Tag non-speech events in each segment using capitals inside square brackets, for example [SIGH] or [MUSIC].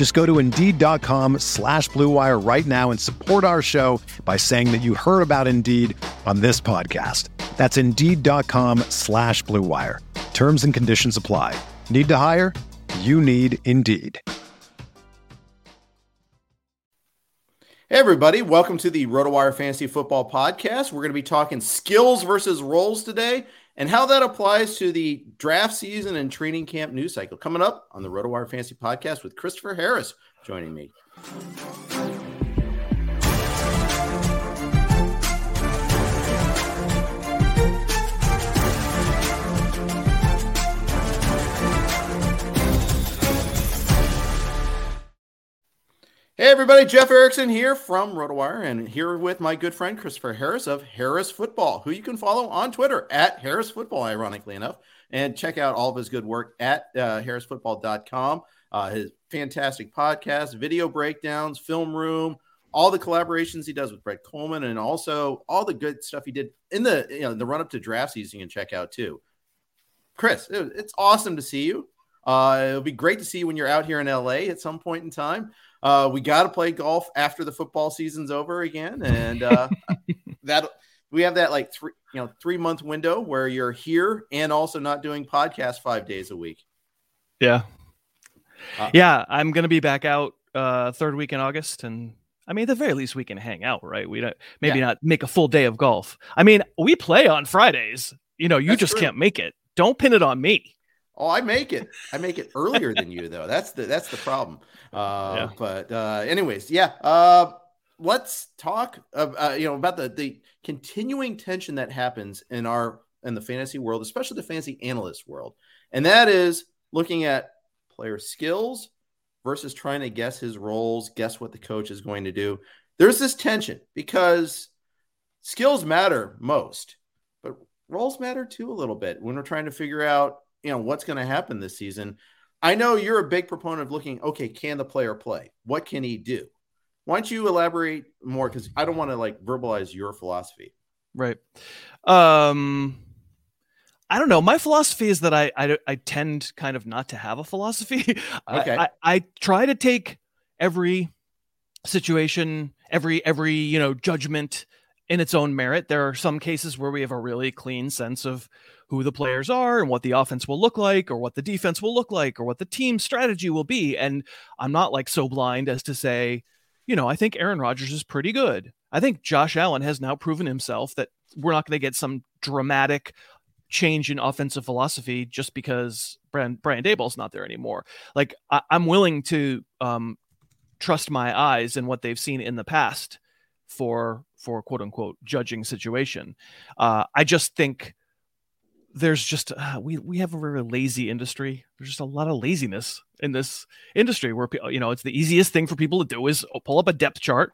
Just go to Indeed.com slash BlueWire right now and support our show by saying that you heard about Indeed on this podcast. That's Indeed.com slash BlueWire. Terms and conditions apply. Need to hire? You need Indeed. Hey, everybody. Welcome to the RotoWire Fantasy Football Podcast. We're going to be talking skills versus roles today and how that applies to the draft season and training camp news cycle. Coming up on the RotoWire Fantasy Podcast with Christopher Harris joining me. Hey everybody, Jeff Erickson here from RotoWire and here with my good friend Christopher Harris of Harris Football, who you can follow on Twitter at Harris Football, ironically enough, and check out all of his good work at uh, harrisfootball.com. Uh, his fantastic podcast, video breakdowns, film room, all the collaborations he does with Brett Kollmann, and also all the good stuff he did in the you know the run up to draft season. You can check out too. Chris, it's awesome to see you. Uh, it'll be great to see you when you're out here in LA at some point in time. Uh, we got to play golf after the football season's over again, and uh, [LAUGHS] that we have that like three you know three month window where you're here and also not doing podcasts five days a week. Yeah, uh, yeah, I'm gonna be back out uh, third week in August, and I mean at the very least we can hang out, right? We don't maybe yeah. not make a full day of golf. I mean we play on Fridays. You know, you That's just true. can't make it. Don't pin it on me. Oh, I make it. I make it earlier than you though. That's the that's the problem. [LAUGHS] Uh, yeah. But uh, anyways, yeah. Uh, let's talk. Of, uh, you know about the the continuing tension that happens in our in the fantasy world, especially the fantasy analyst world, and that is looking at player skills versus trying to guess his roles, guess what the coach is going to do. There's this tension because skills matter most, but roles matter too a little bit when we're trying to figure out you know what's going to happen this season. I know you're a big proponent of looking. Okay, can the player play? What can he do? Why don't you elaborate more? Because I don't want to like verbalize your philosophy. Right. Um. I don't know. My philosophy is that I, I, I tend kind of not to have a philosophy. [LAUGHS] Okay. I, I, I try to take every situation, every every you know judgment in its own merit. There are some cases where we have a really clean sense of who the players are and what the offense will look like or what the defense will look like or what the team strategy will be and i'm not like so blind as to say you know i think aaron rodgers is pretty good i think josh allen has now proven himself that we're not going to get some dramatic change in offensive philosophy just because brian, brian daboll's not there anymore like I, am willing to um, trust my eyes and what they've seen in the past for for quote unquote judging situation uh, i just think there's just uh, we we have a very lazy industry. There's just a lot of laziness in this industry where you know it's the easiest thing for people to do is pull up a depth chart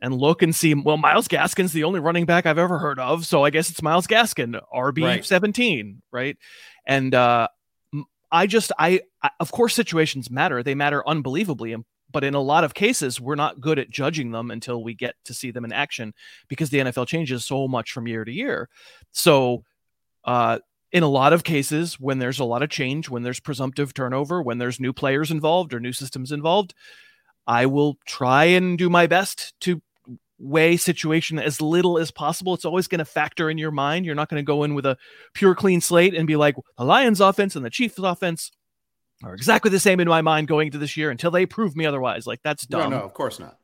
and look and see. Well, Myles Gaskin's the only running back I've ever heard of, so I guess it's Myles Gaskin, RB seventeen, right? And uh, I just I, I of course situations matter. They matter unbelievably, but in a lot of cases we're not good at judging them until we get to see them in action because the NFL changes so much from year to year. So uh, in a lot of cases, when there's a lot of change, when there's presumptive turnover, when there's new players involved or new systems involved, I will try and do my best to weigh situation as little as possible. It's always going to factor in your mind. You're not going to go in with a pure clean slate and be like, the Lions offense and the Chiefs offense are exactly the same in my mind going into this year until they prove me otherwise. Like that's dumb. No, no, of course not.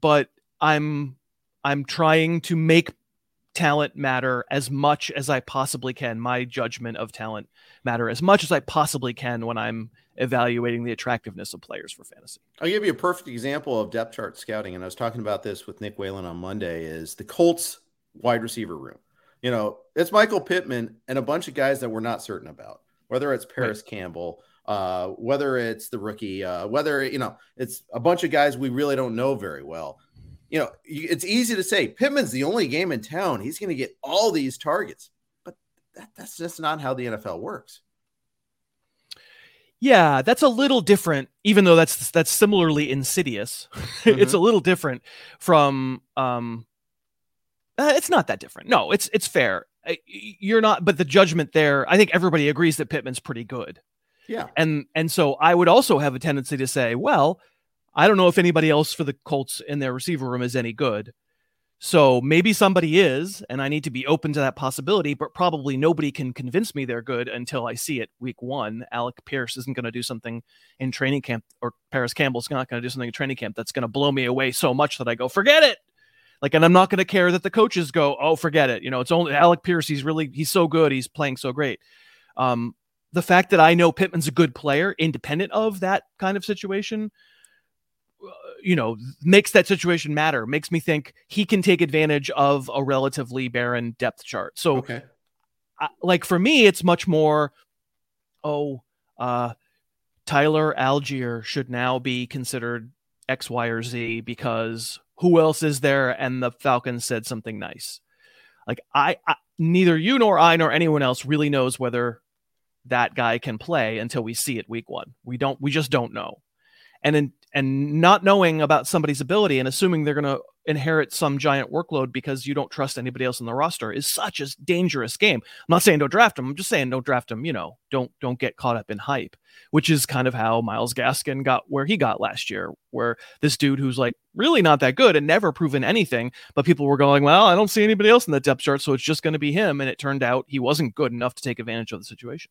But I'm I'm trying to make talent matter as much as I possibly can. My judgment of talent matter as much as I possibly can when I'm evaluating the attractiveness of players for fantasy. I'll give you a perfect example of depth chart scouting, and I was talking about this with Nick Whalen on Monday. Is the Colts wide receiver room? You know, it's Michael Pittman and a bunch of guys that we're not certain about, whether it's Parris right. Campbell. Uh, whether it's the rookie, uh, whether you know it's a bunch of guys we really don't know very well you know, it's easy to say Pittman's the only game in town. He's going to get all these targets, but that, that's just not how the NFL works. Yeah, that's a little different, even though that's that's similarly insidious. [LAUGHS] Mm-hmm. it's a little different from. Um, uh, it's not that different. No, it's it's fair. You're not, but the judgment there, I think everybody agrees that Pittman's pretty good. Yeah, and and so I would also have a tendency to say, well, I don't know if anybody else for the Colts in their receiver room is any good. So maybe somebody is, and I need to be open to that possibility, but probably nobody can convince me they're good until I see it week one. Alec Pierce isn't going to do something in training camp, or Parris Campbell's not going to do something in training camp that's going to blow me away so much that I go, forget it. Like, and I'm not going to care that the coaches go, oh, forget it. You know, it's only Alec Pierce. He's really, he's so good. He's playing so great. Um, the fact that I know Pittman's a good player, independent of that kind of situation, you know makes that situation matter makes me think he can take advantage of a relatively barren depth chart so okay. I, like for me it's much more oh uh tyler Allgeier should now be considered x y or z because who else is there and the falcons said something nice like I, I neither you nor i nor anyone else really knows whether that guy can play until we see it week one we don't we just don't know and in, and not knowing about somebody's ability and assuming they're going to inherit some giant workload because you don't trust anybody else in the roster is such a dangerous game. I'm not saying don't draft him. I'm just saying don't draft him. You know, don't don't get caught up in hype, which is kind of how Myles Gaskin got where he got last year, where this dude who's like really not that good and never proven anything, but people were going, well, I don't see anybody else in the depth chart, so it's just going to be him, and it turned out he wasn't good enough to take advantage of the situation.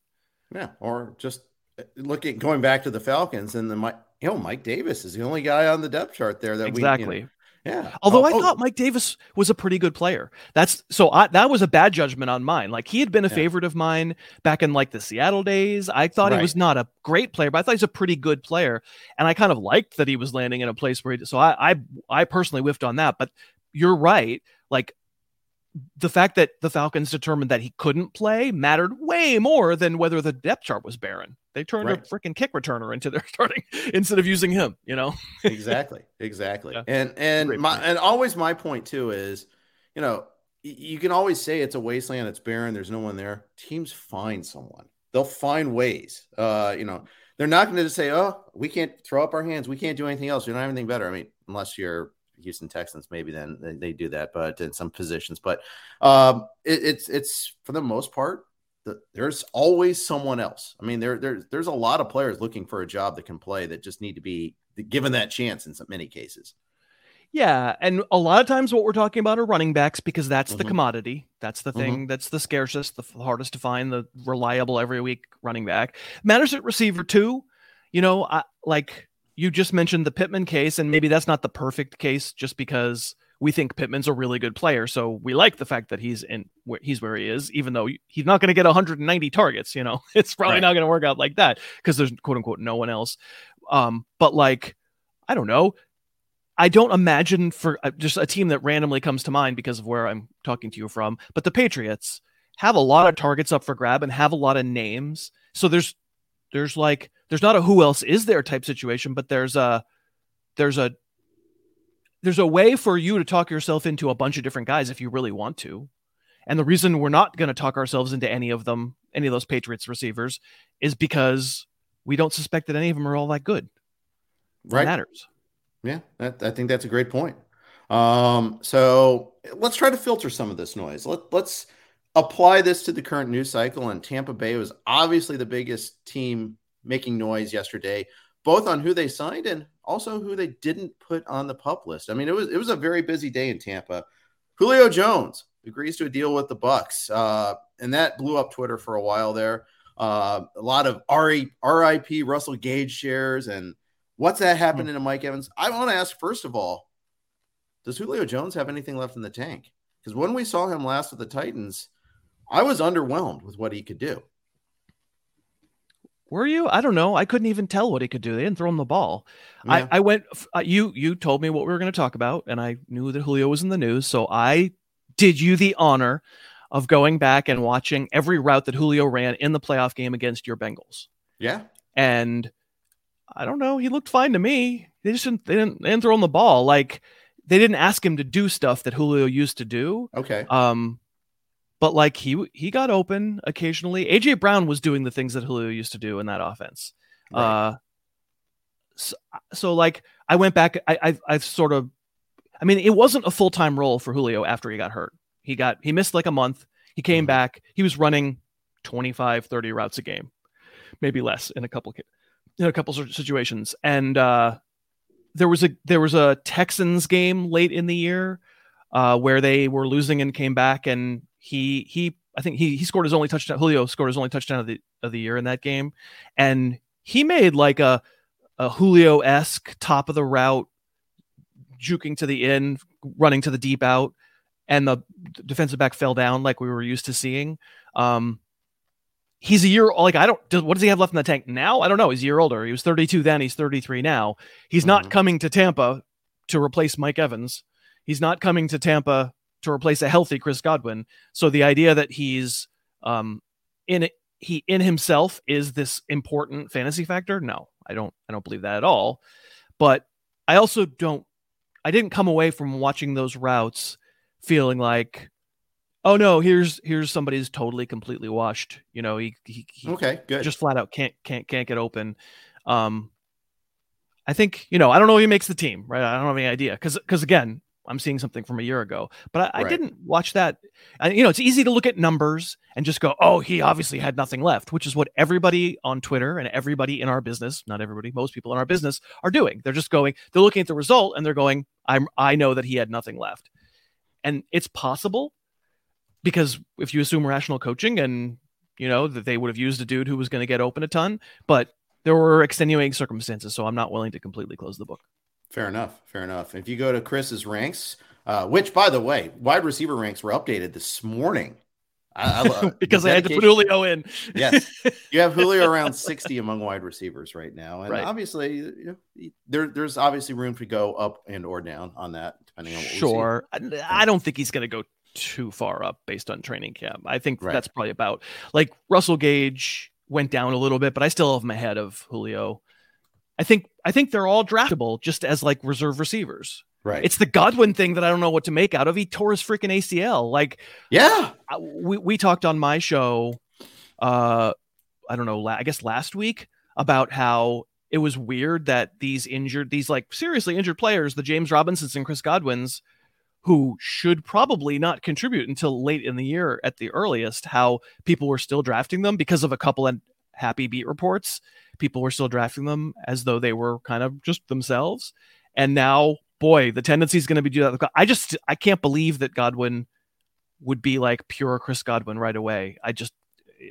Yeah, or just uh, looking going back to the Falcons and the Mike, you know, Mike Davis is the only guy on the depth chart there that exactly. we, you know, yeah. Although oh, I oh. thought Mike Davis was a pretty good player. That's so I, that was a bad judgment on mine. Like he had been a yeah. favorite of mine back in like the Seattle days. I thought right. he was not a great player, but I thought he's a pretty good player. And I kind of liked that he was landing in a place where he so I I, I personally whiffed on that. But you're right. Like the fact that the Falcons determined that he couldn't play mattered way more than whether the depth chart was barren. They turned right. a freaking kick returner into their [LAUGHS] starting instead of using him, you know? [LAUGHS] exactly. Exactly. Yeah. And and my point. and always my point too is, you know, you can always say it's a wasteland, it's barren, there's no one there. Teams find someone. They'll find ways. Uh, you know, they're not going to say, "Oh, we can't throw up our hands. We can't do anything else. You don't have anything better." I mean, unless you're Houston Texans, maybe then they, they do that, but in some positions. But um, it, it's it's for the most part, the, there's always someone else. I mean, there there's there's a lot of players looking for a job that can play that just need to be given that chance in some, many cases. Yeah, and a lot of times what we're talking about are running backs because that's mm-hmm. the commodity. That's the thing mm-hmm. that's the scarcest, the hardest to find, the reliable every week running back. Matters at receiver too. You know, I, like you just mentioned the Pittman case, and maybe that's not the perfect case just because we think Pittman's a really good player. So we like the fact that he's in where he's where he is, even though he's not going to get 190 targets. You know, [LAUGHS] it's probably right. not going to work out like that because there's quote unquote no one else. Um, but like, I don't know. I don't imagine for uh, just a team that randomly comes to mind because of where I'm talking to you from, but the Patriots have a lot of targets up for grab and have a lot of names. So there's there's like there's not a who else is there type situation, but there's a there's a there's a way for you to talk yourself into a bunch of different guys if you really want to. And the reason we're not going to talk ourselves into any of them, any of those Patriots receivers, is because we don't suspect that any of them are all that good. Right. matters. Yeah, that, I think that's a great point. Um, so let's try to filter some of this noise. Let, let's apply this to the current news cycle. And Tampa Bay was obviously the biggest team making noise yesterday, both on who they signed and also who they didn't put on the pup list. I mean, it was it was a very busy day in Tampa. Julio Jones agrees to a deal with the Bucs, uh, and that blew up Twitter for a while there. Uh, a lot of RIP Russell Gage shares, and what's that happening to Mike Evans? I want to ask first of all, does Julio Jones have anything left in the tank? Because when we saw him last with the Titans, I was underwhelmed with what he could do. Were you? I don't know. I couldn't even tell what he could do. They didn't throw him the ball. Yeah. I, I went. Uh, you you told me what we were going to talk about, and I knew that Julio was in the news, so I did you the honor of going back and watching every route that Julio ran in the playoff game against your Bengals. Yeah, and I don't know. He looked fine to me. They just didn't. They didn't, they didn't throw him the ball. Like they didn't ask him to do stuff that Julio used to do. Okay. Um, but like he he got open occasionally. AJ Brown was doing the things that Julio used to do in that offense. Right. Uh, so, so, like I went back. I, I I sort of, I mean, it wasn't a full time role for Julio after he got hurt. He got he missed like a month. He came mm-hmm. back. He was running 25, 30 routes a game, maybe less in a couple in a couple situations. And uh, there was a there was a Texans game late in the year uh, where they were losing and came back, and he he I think he he scored his only touchdown. Julio scored his only touchdown of the of the year in that game, and he made like a a Julio esque top of the route, juking to the in, running to the deep out, and the defensive back fell down like we were used to seeing. Um, he's a year like I don't what does he have left in the tank now? I don't know. He's a year older. He was 32 then, he's 33 now. He's mm-hmm. not coming to Tampa to replace Mike Evans. He's not coming to Tampa to replace a healthy Chris Godwin. So the idea that he's um in he in himself is this important fantasy factor? No, I don't I don't believe that at all. But I also don't I didn't come away from watching those routes feeling like oh no, here's here's somebody who's totally completely washed. You know, he, he, he okay, good, just flat out can't can't can't get open. Um, I think you know I don't know if he makes the team, right? I don't have any idea because because again, I'm seeing something from a year ago, but I, right. I didn't watch that. And, you know, it's easy to look at numbers and just go, "Oh, he obviously had nothing left," which is what everybody on Twitter and everybody in our business, not everybody, most people in our business are doing. They're just going, they're looking at the result and they're going, "I'm I know that he had nothing left," and it's possible because if you assume rational coaching and you know that they would have used a dude who was going to get open a ton, but there were extenuating circumstances, so I'm not willing to completely close the book. Fair enough. Fair enough. If you go to Chris's ranks, uh, which by the way, wide receiver ranks were updated this morning. I, I [LAUGHS] because I had to put Julio in. yes, you have Julio [LAUGHS] around sixty among wide receivers right now, and right. obviously, you know, there, there's obviously room to go up and or down on that, depending on what. Sure, I, I don't think he's going to go too far up based on training camp. I think right. that's probably about like Russell Gage went down a little bit, but I still have him ahead of Julio. I think I think they're all draftable just as like reserve receivers. Right. It's the Godwin thing that I don't know what to make out of. He tore his freaking ACL. Like, yeah, we we talked on my show. Uh, I don't know. I guess last week about how it was weird that these injured, these like seriously injured players, the James Robinsons and Chris Godwins, who should probably not contribute until late in the year at the earliest, how people were still drafting them because of a couple of happy beat reports. People were still drafting them as though they were kind of just themselves. And now, boy, the tendency is going to be do that. I just I can't believe that Godwin would be like pure Chris Godwin right away. I just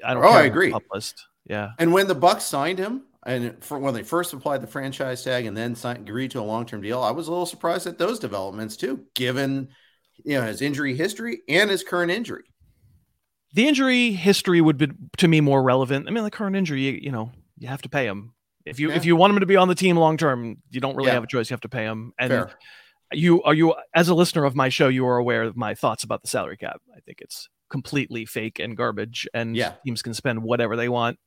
I don't. Oh, I agree. List. Yeah. And when the Bucs signed him, and for when they first applied the franchise tag and then signed, agreed to a long term deal, I was a little surprised at those developments too, given you know his injury history and his current injury. The injury history would be to me more relevant. I mean, the current injury, you know, you have to pay him if you yeah. if you want him to be on the team long term. You don't really yeah. have a choice; you have to pay him. And Fair. you are you as a listener of my show, you are aware of my thoughts about the salary cap. I think it's completely fake and garbage, and yeah. teams can spend whatever they want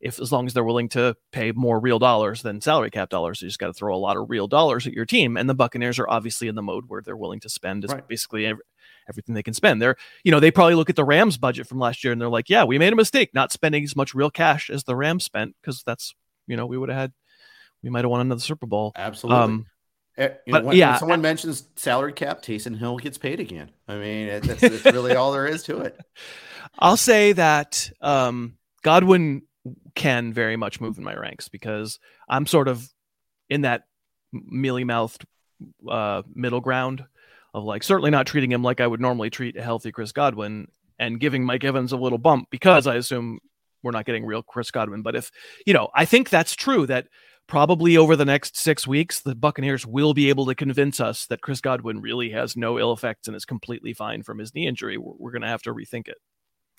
if as long as they're willing to pay more real dollars than salary cap dollars, you just got to throw a lot of real dollars at your team. And the Buccaneers are obviously in the mode where they're willing to spend right. basically every, everything they can spend. They're, you know, they probably look at the Rams budget from last year and they're like, yeah, we made a mistake not spending as much real cash as the Rams spent because that's, you know, we would have had, we might have won another Super Bowl. Absolutely. Um, eh, you know, but, when, yeah, when someone mentions salary cap, Taysom Hill gets paid again. I mean, that's, that's really all there is to it. [LAUGHS] I'll say that um, Godwin can very much move in my ranks because I'm sort of in that mealy mouthed uh, middle ground of like certainly not treating him like I would normally treat a healthy Chris Godwin and giving Mike Evans a little bump because I assume we're not getting real Chris Godwin. But if, you know, I think that's true that probably over the next six weeks, the Buccaneers will be able to convince us that Chris Godwin really has no ill effects and is completely fine from his knee injury. We're, we're going to have to rethink it.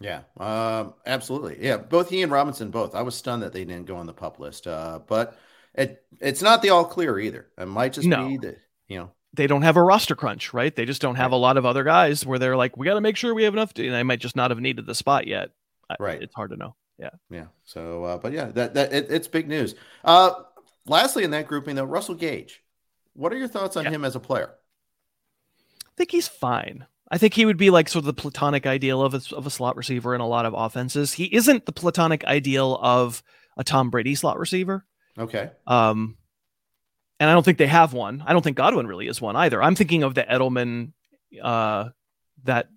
Yeah, um, absolutely. Yeah, both he and Robinson, both. I was stunned that they didn't go on the pup list, uh, but it it's not the all clear either. It might just no. be that you know they don't have a roster crunch, right? They just don't have right. a lot of other guys where they're like, we got to make sure we have enough. To, and they might just not have needed the spot yet. Right. It's hard to know. Yeah. Yeah. So, uh, but yeah, that that it, it's big news. Uh, lastly, in that grouping though, Russell Gage. What are your thoughts on yeah. him as a player? I think he's fine. I think he would be like sort of the platonic ideal of a, of a slot receiver in a lot of offenses. He isn't the platonic ideal of a Tom Brady slot receiver. Okay. Um, and I don't think they have one. I don't think Godwin really is one either. I'm thinking of the Edelman, uh, that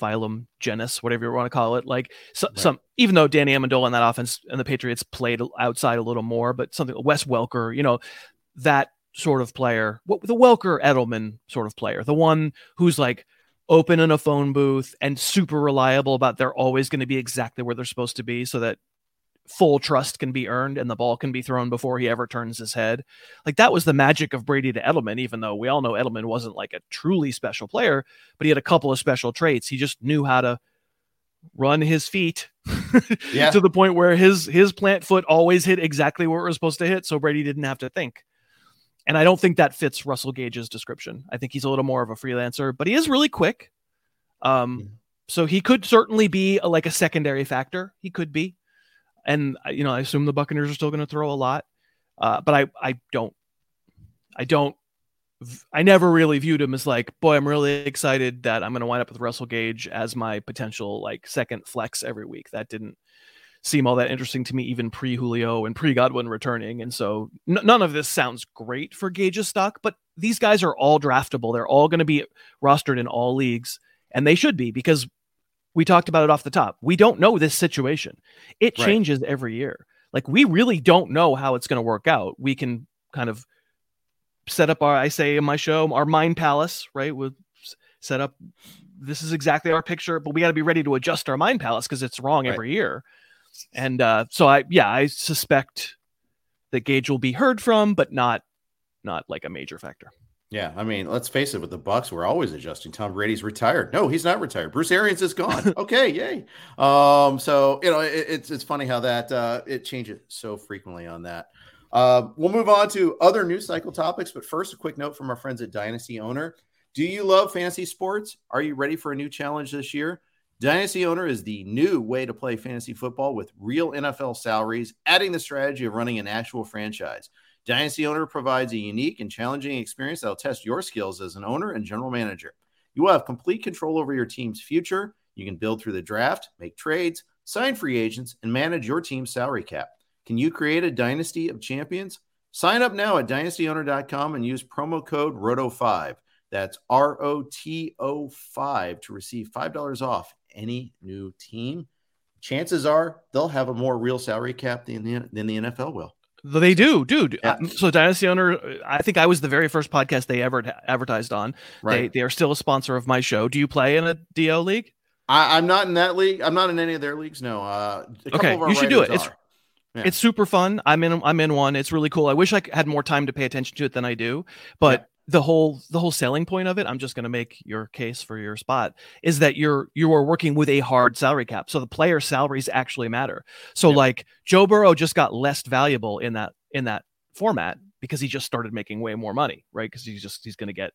phylum genus, whatever you want to call it. Like so, right. some, even though Danny Amendola in that offense and the Patriots played outside a little more, but something Wes Welker, you know, that sort of player, the Welker Edelman sort of player, the one who's like open in a phone booth and super reliable about they're always going to be exactly where they're supposed to be so that full trust can be earned and the ball can be thrown before he ever turns his head. Like that was the magic of Brady to Edelman, even though we all know Edelman wasn't like a truly special player, but he had a couple of special traits. He just knew how to run his feet [LAUGHS] yeah. to the point where his his plant foot always hit exactly where it was supposed to hit, so Brady didn't have to think. And I don't think that fits Russell Gage's description. I think he's a little more of a freelancer, but he is really quick. Um, yeah. so he could certainly be a, like a secondary factor. He could be, and uh, you know, I assume the Buccaneers are still going to throw a lot, uh, but I, I don't, I don't, I never really viewed him as like, boy, I'm really excited that I'm going to wind up with Russell Gage as my potential like second flex every week. That didn't seem all that interesting to me, even pre Julio and pre Godwin returning. And so n- none of this sounds great for Gage's stock, but these guys are all draftable. They're all going to be rostered in all leagues, and they should be because we talked about it off the top. We don't know this situation, it right. changes every year. Like, we really don't know how it's going to work out. We can kind of set up our, I say in my show, our mind palace, right? We'll set up this is exactly our picture, but we got to be ready to adjust our mind palace because it's wrong right. every year. And uh, so I, yeah, I suspect that Gage will be heard from, but not, not like a major factor. Yeah, I mean, let's face it. With the Bucs, we're always adjusting. Tom Brady's retired. No, he's not retired. Bruce Arians is gone. [LAUGHS] okay, yay. Um, so you know, it, it's it's funny how that uh, it changes so frequently on that. Uh, we'll move on to other news cycle topics, but first, a quick note from our friends at Dynasty Owner. Do you love fantasy sports? Are you ready for a new challenge this year? Dynasty Owner is the new way to play fantasy football with real NFL salaries, adding the strategy of running an actual franchise. Dynasty Owner provides a unique and challenging experience that will test your skills as an owner and general manager. You will have complete control over your team's future. You can build through the draft, make trades, sign free agents, and manage your team's salary cap. Can you create a dynasty of champions? Sign up now at dynastyowner.com and use promo code ROTO5. That's R O T O 5 to receive $5 off any new team, chances are they'll have a more real salary cap than the, than the NFL will. They do, dude. Yeah. So Dynasty Owner, I think I was the very first podcast they ever advertised on. Right. They, they are still a sponsor of my show. Do you play in a DO league? I, am not in that league. I'm not in any of their leagues. No. Uh, okay, you should do it. It's yeah. it's super fun. I'm in. I'm in one. It's really cool. I wish I had more time to pay attention to it than I do, but the whole the whole selling point of it i'm just going to make your case for your spot is that you're you are working with a hard salary cap so the player salaries actually matter so yeah. like joe burrow just got less valuable in that in that format because he just started making way more money right because he's just he's going to get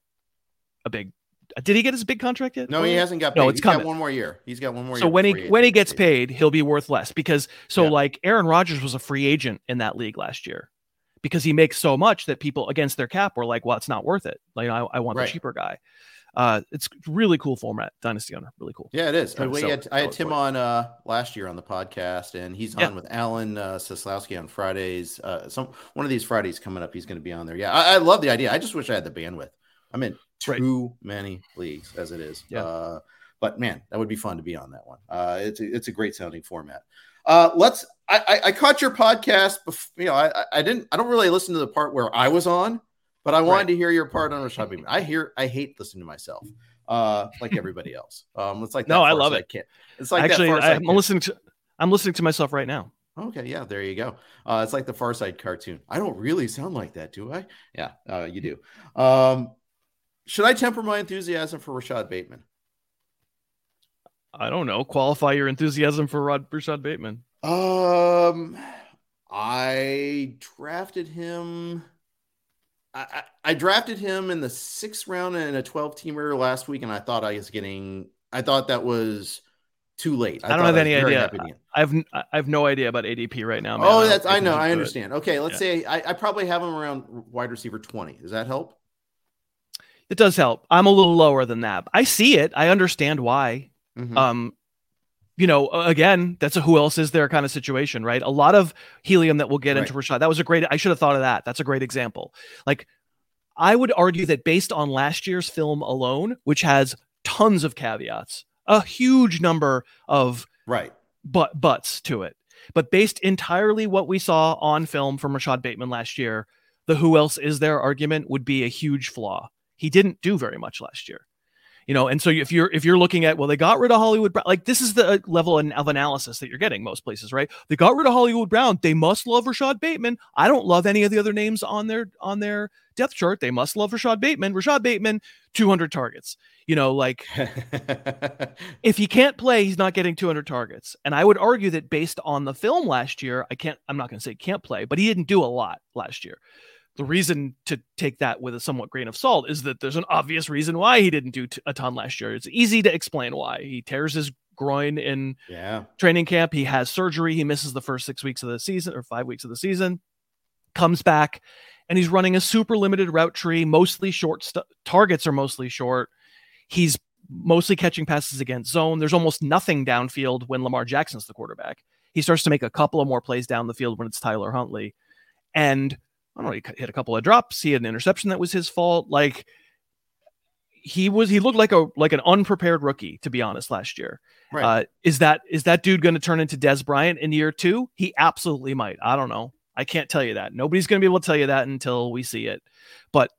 a big uh, did he get his big contract yet? No, he hasn't got paid. No, it's he's coming. one more year. He's got one more year. so when he when he gets paid, he'll be worth less because so yeah. like Aaron Rodgers was a free agent in that league last year because he makes so much that people against their cap were like, well, it's not worth it. Like, I, I want right. the cheaper guy. Uh, it's really cool format, Dynasty Owner, really cool. Yeah, it is. We had, I had Tim on uh, last year on the podcast, and he's on yeah. with Alan uh, Seslowsky on Fridays. Uh, some one of these Fridays coming up, he's going to be on there. Yeah, I, I, love the idea. I just wish I had the bandwidth. I'm in too right. many leagues as it is. Yeah. Uh, but man, that would be fun to be on that one. Uh, it's a, it's a great sounding format. Uh, let's. I, I, I caught your podcast. Before, you know, I, I didn't. I don't really listen to the part where I was on, but I wanted right. to hear your part on Rashod Bateman. I hear. I hate listening to myself, uh, like everybody else. Um, it's like no, I love it. I can't. It's like actually. I'm listening to. I'm listening to myself right now. Okay, yeah, there you go. Uh, it's like the Far Side cartoon. I don't really sound like that, do I? Yeah, uh, you do. Um, should I temper my enthusiasm for Rashod Bateman? I don't know. Qualify your enthusiasm for Rod Rashod Bateman. Um, I drafted him. I, I, I drafted him in the sixth round in a 12 teamer last week, and I thought I was getting. I thought that was too late. I, I don't have any idea. I've I have no idea about ADP right now. Man. Oh, that's I know. I understand. Okay, let's yeah. say I, I probably have him around wide receiver 20. Does that help? It does help. I'm a little lower than that. I see it. I understand why. Mm-hmm. Um, you know, again, that's a who else is there kind of situation, right? A lot of helium that we'll get right. into Rashod. That was a great. I should have thought of that. That's a great example. Like, I would argue that based on last year's film alone, which has tons of caveats, a huge number of right but butts to it, but based entirely what we saw on film from Rashod Bateman last year, the who else is there argument would be a huge flaw. He didn't do very much last year you know and so if you're if you're looking at well they got rid of hollywood brown like this is the uh, level of analysis that you're getting most places right? They got rid of hollywood brown. They must love rashod bateman. I don't love any of the other names on their on their depth chart. They must love rashod bateman. Rashod bateman 200 targets. You know like [LAUGHS] if he can't play he's not getting 200 targets. And i would argue that based on the film last year i can't i'm not going to say can't play but he didn't do a lot last year the reason to take that with a somewhat grain of salt is that there's an obvious reason why he didn't do t- a ton last year. It's easy to explain why. He tears his groin in yeah. training camp. He has surgery. He misses the first six weeks of the season or five weeks of the season, comes back, and he's running a super limited route tree, mostly short st- targets are mostly short. He's mostly catching passes against zone. There's almost nothing downfield when Lamar Jackson's the quarterback. He starts to make a couple of more plays down the field when it's Tyler Huntley. And I don't know, he hit a couple of drops. He had an interception that was his fault. Like he was, he looked like a like an unprepared rookie, to be honest, last year. Right. Uh, is that is that dude going to turn into Dez Bryant in year two? He absolutely might. I don't know. I can't tell you that. Nobody's going to be able to tell you that until we see it. But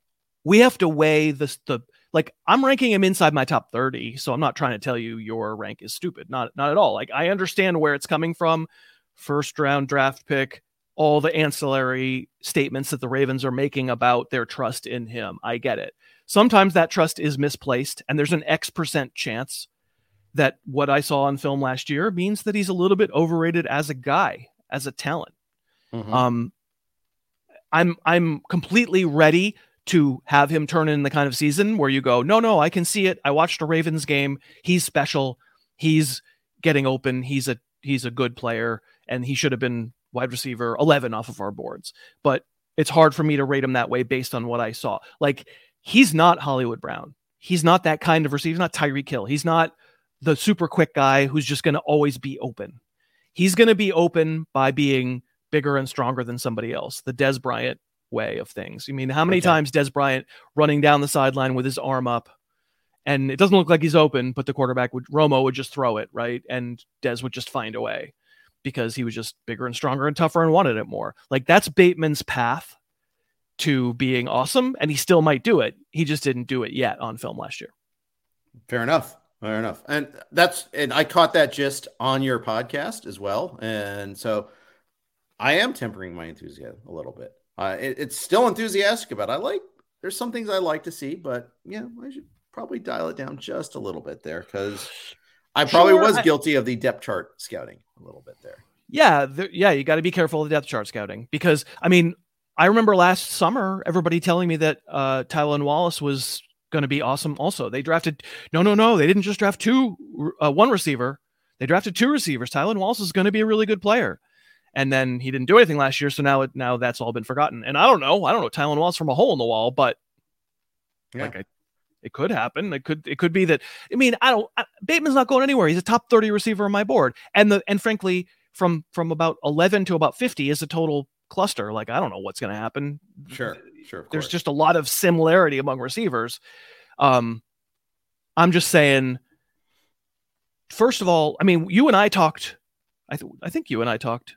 we have to weigh this the like I'm ranking him inside my top 30, so I'm not trying to tell you your rank is stupid. Not not at all. Like I understand where it's coming from. First round draft pick, all the ancillary statements that the Ravens are making about their trust in him. I get it. Sometimes that trust is misplaced, and there's an X percent chance that what I saw on film last year means that he's a little bit overrated as a guy, as a talent. Mm-hmm. Um, I'm I'm completely ready to have him turn in the kind of season where you go, no, no, I can see it. I watched a Ravens game. He's special. He's getting open. He's a he's a good player, and he should have been wide receiver 11 off of our boards. But it's hard for me to rate him that way based on what I saw. Like he's not Hollywood Brown. He's not that kind of receiver. He's not Tyreek Hill. He's not the super quick guy who's just going to always be open. He's going to be open by being bigger and stronger than somebody else. The Dez Bryant way of things. I mean, how many okay. times Dez Bryant running down the sideline with his arm up and it doesn't look like he's open, but the quarterback would Romo would just throw it, right? And Dez would just find a way because he was just bigger and stronger and tougher and wanted it more. Like that's Bateman's path to being awesome, and he still might do it. He just didn't do it yet on film last year. Fair enough. Fair enough. And that's and I caught that just on your podcast as well. And so I am tempering my enthusiasm a little bit. Uh, it, it's still enthusiastic about. I like. There's some things I like to see, but yeah, I should probably dial it down just a little bit there because I probably sure, was I, guilty of the depth chart scouting a little bit there. Yeah, yeah, you got to be careful of the depth chart scouting because I mean, I remember last summer everybody telling me that uh, Tylan Wallace was going to be awesome. Also, they drafted no, no, no, they didn't just draft two, uh, one receiver. They drafted two receivers. Tylan Wallace is going to be a really good player, and then he didn't do anything last year. So now, it, now that's all been forgotten. And I don't know, I don't know Tylan Wallace from a hole in the wall, but yeah. like I it could happen. It could it could be that. I mean, I don't. I, Bateman's not going anywhere. He's a top thirty receiver on my board, and the and frankly, from from about eleven to about fifty is a total cluster. Like I don't know what's going to happen. Sure, sure. There's just a lot of similarity among receivers. Um, I'm just saying. First of all, I mean, you and I talked. I th- I think you and I talked.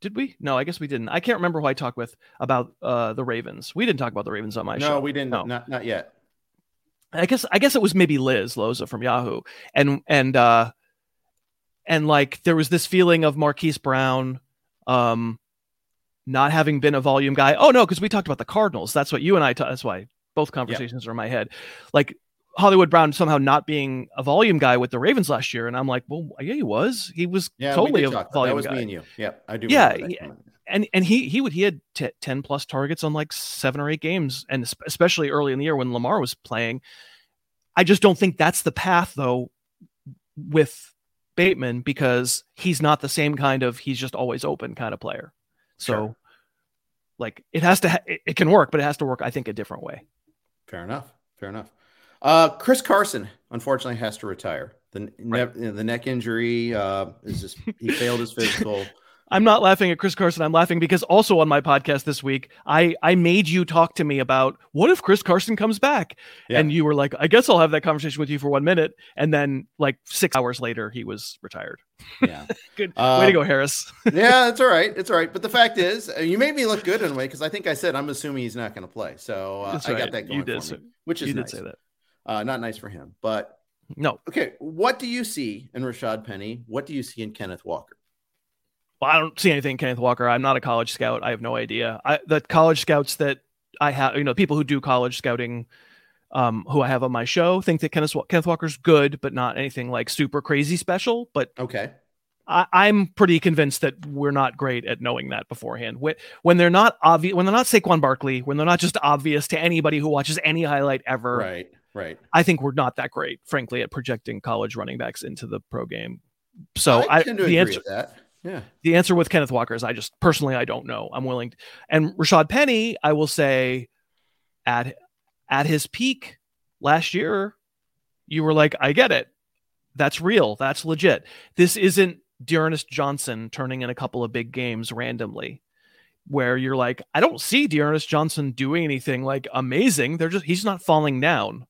Did we? No, I guess we didn't. I can't remember who I talked with about uh, the Ravens. We didn't talk about the Ravens on my no, show. No, we didn't. No. Not not yet. I guess I guess it was maybe Liz Loza from Yahoo, and and uh, and like there was this feeling of Marquise Brown, Um, not having been a volume guy. Oh no, because we talked about the Cardinals. That's what you and I. Ta- that's why both conversations yep. are in my head. Like Hollywood Brown somehow not being a volume guy with the Ravens last year, and I'm like, well, yeah, he was. He was yeah, totally a volume that was guy. me and you. Yeah, I do. Yeah, and and he he would he had t- 10 plus targets on like seven or eight games and especially early in the year when Lamar was playing. I just don't think that's the path though with Bateman because he's not the same kind of he's just always open kind of player. So sure. like it has to ha- it, can work but it has to work I think a different way. Fair enough. Fair enough. Uh Chris Carson unfortunately has to retire. The, right. the neck injury uh, is just he failed his physical [LAUGHS] I'm not laughing at Chris Carson. I'm laughing because also on my podcast this week, I I made you talk to me about what if Chris Carson comes back, yeah. and you were like, I guess I'll have that conversation with you for one minute, and then like six hours later, he was retired. Yeah, [LAUGHS] good uh, way to go, Harris. [LAUGHS] yeah, it's all right. It's all right. But the fact is, uh, you made me look good in a way because I think I said I'm assuming he's not going to play, so uh, I got that going you did, for me, which is you nice. did say that. Uh, not nice for him, but no. Okay, what do you see in Rashaad Penny? What do you see in Kenneth Walker? Well, I don't see anything Kenneth Walker. I'm not a college scout. I have no idea. I, the college scouts that I have, you know, people who do college scouting, um, who I have on my show, think that Kenneth, Kenneth Walker's good, but not anything like super crazy special. But okay, I, am pretty convinced that we're not great at knowing that beforehand. When, when they're not obvious, when they're not Saquon Barkley, when they're not just obvious to anybody who watches any highlight ever. Right. Right. I think we're not that great, frankly, at projecting college running backs into the pro game. So I, I the answer, that. Yeah. The answer with Kenneth Walker is I just personally I don't know. I'm willing to, and Rashaad Penny, I will say at at his peak last year, you were like, I get it. That's real. That's legit. This isn't D'Ernest Johnson turning in a couple of big games randomly where you're like, I don't see D'Ernest Johnson doing anything like amazing. They're just he's not falling down.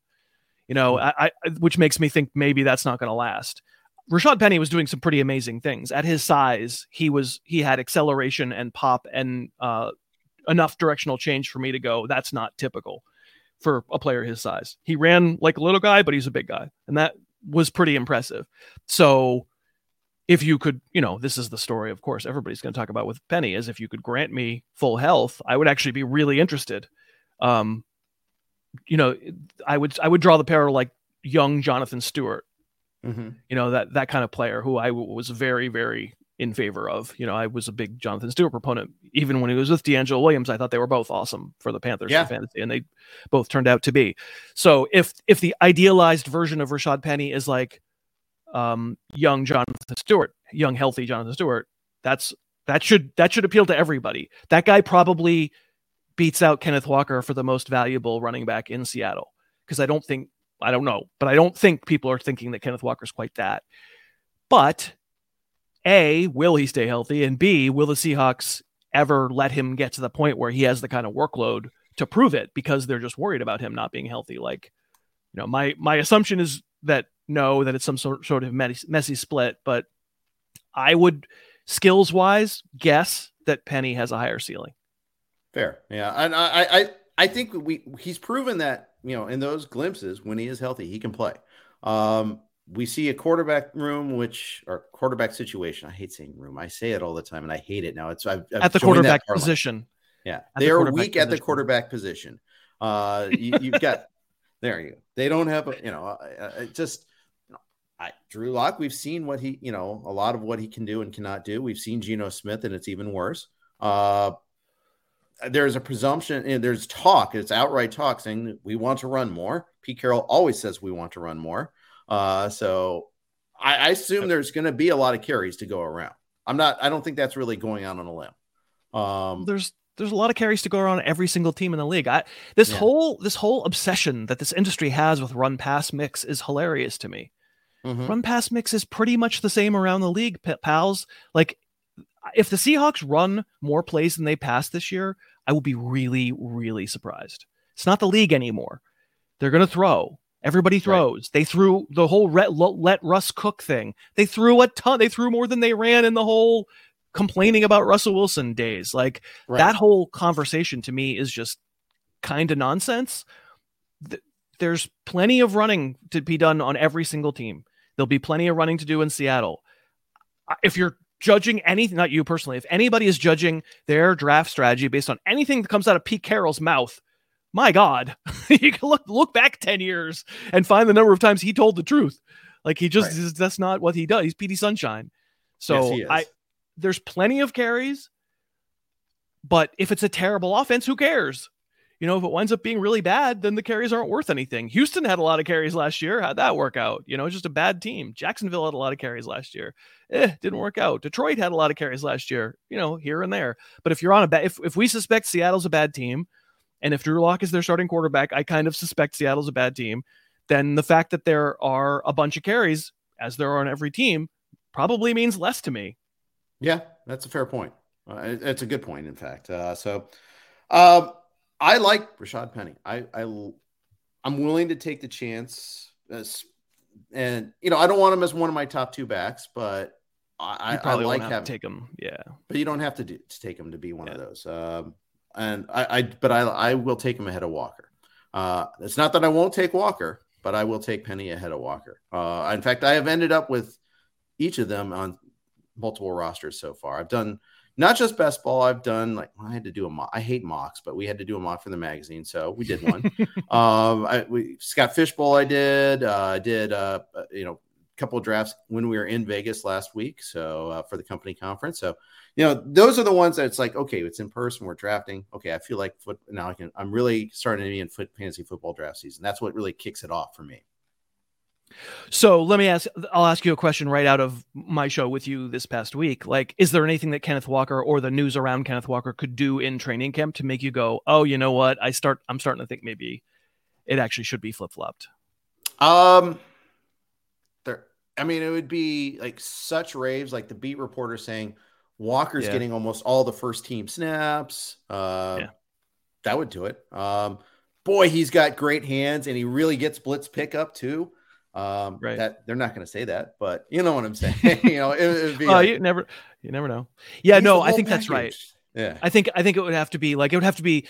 You know, hmm. I, I which makes me think maybe that's not going to last. Rashaad Penny was doing some pretty amazing things at his size. He was he had acceleration and pop and uh, enough directional change for me to go. That's not typical for a player his size. He ran like a little guy, but he's a big guy, and that was pretty impressive. So, if you could, you know, this is the story. Of course, everybody's going to talk about with Penny is if you could grant me full health, I would actually be really interested. Um, you know, I would I would draw the parallel like young Jonathan Stewart Mm-hmm. You know that that kind of player who I w- was very very in favor of. You know, I was a big Jonathan Stewart proponent. Even when he was with DeAngelo Williams, I thought they were both awesome for the Panthers yeah. fantasy, and they both turned out to be. So if if the idealized version of Rashaad Penny is like um, young Jonathan Stewart, young healthy Jonathan Stewart, that's that should that should appeal to everybody. That guy probably beats out Kenneth Walker for the most valuable running back in Seattle because I don't think I don't know, but I don't think people are thinking that Kenneth Walker's quite that. But A, will he stay healthy? And B, will the Seahawks ever let him get to the point where he has the kind of workload to prove it because they're just worried about him not being healthy? Like, you know, my my assumption is that no, that it's some sort sort of messy, messy split, but I would skills wise guess that Penny has a higher ceiling. Fair, yeah, and I I I think we he's proven that you know, in those glimpses when he is healthy, he can play. Um, we see a quarterback room, which or quarterback situation. I hate saying room. I say it all the time, and I hate it now. It's I've, I've at the quarterback position. Yeah, they are weak position. at the quarterback position. Uh, you, have got [LAUGHS] there you. Go. They don't have a you know. Uh, just you know, I, Drew Lock. We've seen what he you know a lot of what he can do and cannot do. We've seen Geno Smith, and it's even worse. Uh, there's a presumption and there's talk, it's outright talk saying we want to run more. Pete Carroll always says we want to run more. Uh, so I, I assume there's going to be a lot of carries to go around. I'm not, I don't think that's really going out on a limb. Um, there's, there's a lot of carries to go around every single team in the league. I, this yeah. whole, this whole obsession that this industry has with run pass mix is hilarious to me. Mm-hmm. Run pass mix is pretty much the same around the league, pals. Like if the Seahawks run more plays than they pass this year, I will be really, really surprised. It's not the league anymore. They're going to throw. Everybody throws. Right. They threw the whole let, let Russ cook thing. They threw a ton. They threw more than they ran in the whole complaining about Russell Wilson days. Like right. that whole conversation to me is just kind of nonsense. There's plenty of running to be done on every single team. There'll be plenty of running to do in Seattle. If you're judging anything, not you personally, if anybody is judging their draft strategy based on anything that comes out of Pete Carroll's mouth, my God, [LAUGHS] you can look look back 10 years and find the number of times he told the truth. Like he just right. that's not what he does. He's Petey Sunshine. So yes, I there's plenty of carries, but if it's a terrible offense, who cares? You know, if it winds up being really bad, then the carries aren't worth anything. Houston had a lot of carries last year. How'd that work out? You know, just a bad team. Jacksonville had a lot of carries last year. Eh, didn't work out. Detroit had a lot of carries last year, you know, here and there. But if you're on a bad, if, if we suspect Seattle's a bad team, and if Drew Lock is their starting quarterback, I kind of suspect Seattle's a bad team, then the fact that there are a bunch of carries, as there are on every team, probably means less to me. Yeah, that's a fair point. Uh, it's a good point, in fact. Uh, so, uh, I like Rashaad Penny. I, I I'm willing to take the chance. As, and you know, I don't want him as one of my top two backs, but I, I like having take him. Yeah, but you don't have to, do, to take him to be one yeah. of those. Um, and I, I, but I, I will take him ahead of Walker. Uh, it's not that I won't take Walker, but I will take Penny ahead of Walker. Uh, in fact, I have ended up with each of them on multiple rosters so far. I've done not just best ball. I've done like I had to do a mock. I hate mocks, but we had to do a mock for the magazine, so we did one. [LAUGHS] um, I, we Scott Fish Bowl. I did. Uh, I did. Uh, uh, you know, a couple of drafts when we were in Vegas last week. So uh, for the company conference. So you know, those are the ones that it's like, okay, it's in person. We're drafting. Okay, I feel like foot now. I can. I'm really starting to be in foot fantasy football draft season. That's what really kicks it off for me. So let me ask I'll ask you a question right out of my show with you this past week. Like, is there anything that Kenneth Walker or the news around Kenneth Walker could do in training camp to make you go, Oh, you know what? I start I'm starting to think maybe it actually should be flip flopped. Um there I mean it would be like such raves, like the beat reporter saying Walker's yeah. getting almost all the first team snaps. Uh, yeah. that would do it. Um boy, he's got great hands and he really gets blitz pickup too. Um, right. That they're not going to say that, but you know what I'm [LAUGHS] saying. you know, it, would be. Oh, like, you never, you never know. Yeah, no, I think package. that's right. Yeah, I think I think it would have to be like it would have to be.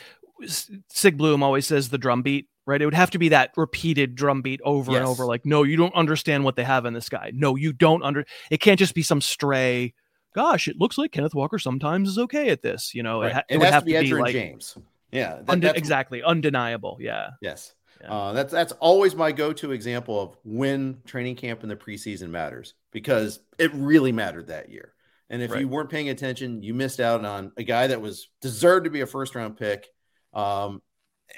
Sig Bloom always says the drum beat, right? It would have to be that repeated drum beat over yes. and over. Like, no, you don't understand what they have in this guy. No, you don't under. It can't just be some stray. Gosh, it looks like Kenneth Walker sometimes is okay at this. You know, right. it, ha- it, it would have to be, be like James. Yeah, that, unde- exactly, undeniable. Yeah. Yes. Yeah. Uh, that's that's always my go-to example of when training camp in the preseason matters because it really mattered that year. And if right. you weren't paying attention, you missed out on a guy that was deserved to be a first-round pick. Um,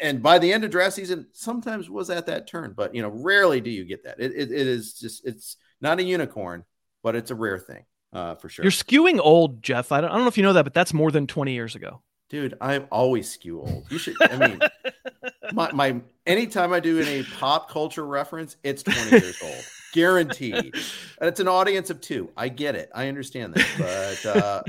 and by the end of draft season, sometimes was at that turn, but you know, rarely do you get that. It, it, it is just it's not a unicorn, but it's a rare thing uh, for sure. You're skewing old, Jeff. I don't, I don't know if you know that, but that's more than 20 years ago. Dude, I'm always skew old. You should. I mean, [LAUGHS] my my anytime I do any pop culture reference, it's 20 years old, guaranteed. And it's an audience of two. I get it. I understand that, but uh,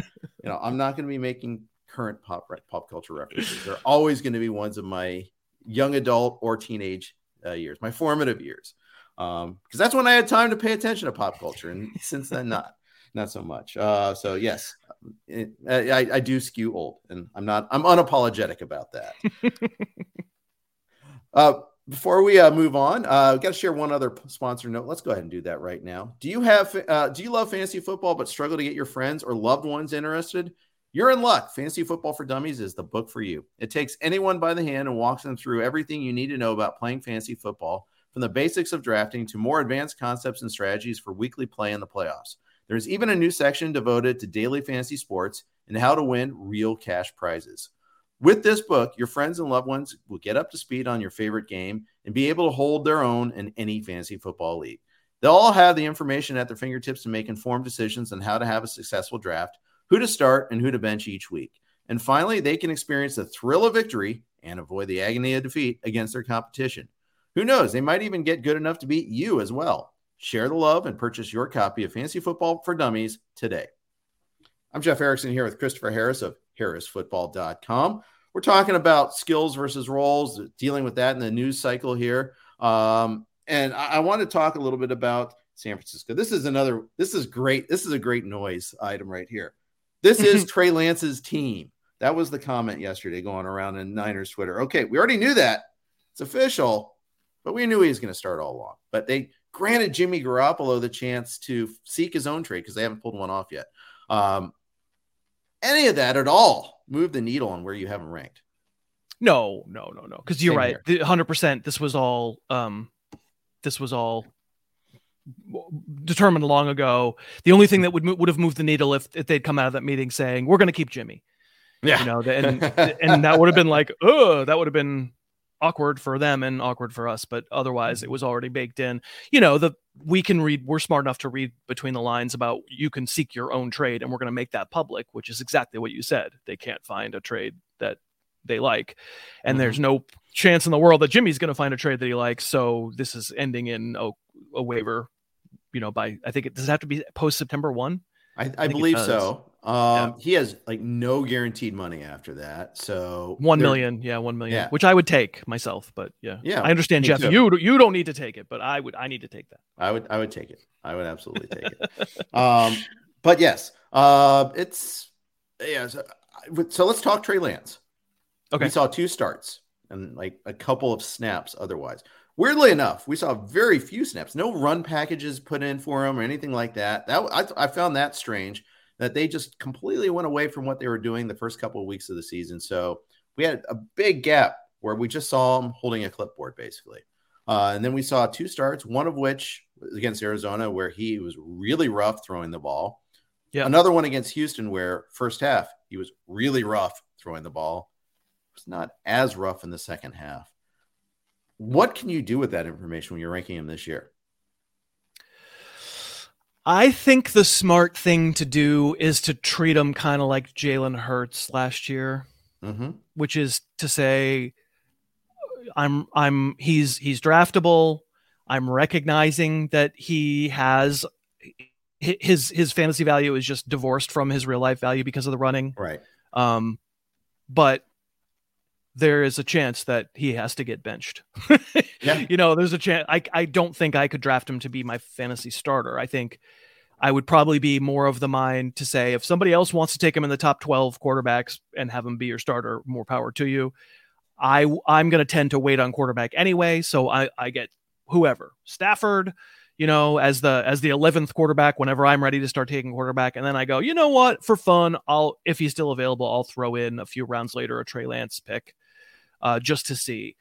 you know, I'm not going to be making current pop pop culture references. They're always going to be ones of my young adult or teenage uh, years, my formative years, because um, that's when I had time to pay attention to pop culture, and since then, not not so much. Uh, so yes, it, I, I do skew old, and I'm not. I'm unapologetic about that. [LAUGHS] uh, before we uh, move on, uh, got to share one other sponsor note. Let's go ahead and do that right now. Do you have? Uh, do you love fantasy football but struggle to get your friends or loved ones interested? You're in luck. Fantasy Football for Dummies is the book for you. It takes anyone by the hand and walks them through everything you need to know about playing fantasy football, from the basics of drafting to more advanced concepts and strategies for weekly play in the playoffs. There's even a new section devoted to daily fantasy sports and how to win real cash prizes. With this book, your friends and loved ones will get up to speed on your favorite game and be able to hold their own in any fantasy football league. They'll all have the information at their fingertips to make informed decisions on how to have a successful draft, who to start, and who to bench each week. And finally, they can experience the thrill of victory and avoid the agony of defeat against their competition. Who knows? They might even get good enough to beat you as well. Share the love and purchase your copy of Fantasy Football for Dummies today. I'm Jeff Erickson here with Christopher Harris of harrisfootball.com. We're talking about skills versus roles, dealing with that in the news cycle here. Um, and I, I want to talk a little bit about San Francisco. This is another, this is great. This is a great noise item right here. This is [LAUGHS] Trey Lance's team. That was the comment yesterday going around in Niners Twitter. Okay, we already knew that. It's official, but we knew he was going to start all along. But they granted Jimmy Garoppolo the chance to seek his own trade because they haven't pulled one off yet. Um, any of that at all move the needle on where you have him ranked? No, no, no, no. Because you're Same right. Hundred percent. This was all. Um, this was all determined long ago. The only thing that would would have moved the needle if, if they'd come out of that meeting saying we're going to keep Jimmy. Yeah, you know, and [LAUGHS] and that would have been like, oh, that would have been awkward for them and awkward for us. But otherwise, it was already baked in. You know, the we can read. We're smart enough to read between the lines about you can seek your own trade, and we're going to make that public, which is exactly what you said. They can't find a trade that they like, and mm-hmm. there's no chance in the world that Jimmy's going to find a trade that he likes. So this is ending in a, a waiver. You know, by I think it does it have to be post September one. I, I, I believe so. Um, yeah. he has like no guaranteed money after that. So one million, yeah, one million, yeah. which I would take myself. But yeah, yeah, I understand, Jeff. Too. You you don't need to take it, but I would. I need to take that. I would. I would take it. I would absolutely take it. [LAUGHS] Um, but yes, uh, it's yeah. So, so let's talk Trey Lance. Okay, we saw two starts and like a couple of snaps. Otherwise, weirdly enough, we saw very few snaps. No run packages put in for him or anything like that. That I, I found that strange that they just completely went away from what they were doing the first couple of weeks of the season. So we had a big gap where we just saw him holding a clipboard basically. Uh, and then we saw two starts, one of which against Arizona, where he was really rough throwing the ball. Yeah. Another one against Houston, where first half he was really rough throwing the ball. It was not as rough in the second half. What can you do with that information when you're ranking him this year? I think the smart thing to do is to treat him kind of like Jalen Hurts last year, mm-hmm. which is to say, I'm I'm he's he's draftable. I'm recognizing that he has his his fantasy value is just divorced from his real life value because of the running. Right. Um, but there is a chance that he has to get benched. [LAUGHS] yeah. You know, there's a chance. I, I don't think I could draft him to be my fantasy starter. I think I would probably be more of the mind to say if somebody else wants to take him in the top 12 quarterbacks and have him be your starter, more power to you. I, I'm going to tend to wait on quarterback anyway. So I, I get whoever Stafford, you know, as the as the 11th quarterback whenever I'm ready to start taking quarterback. And then I go, you know what, for fun, I'll if he's still available, I'll throw in a few rounds later a Trey Lance pick uh, just to see.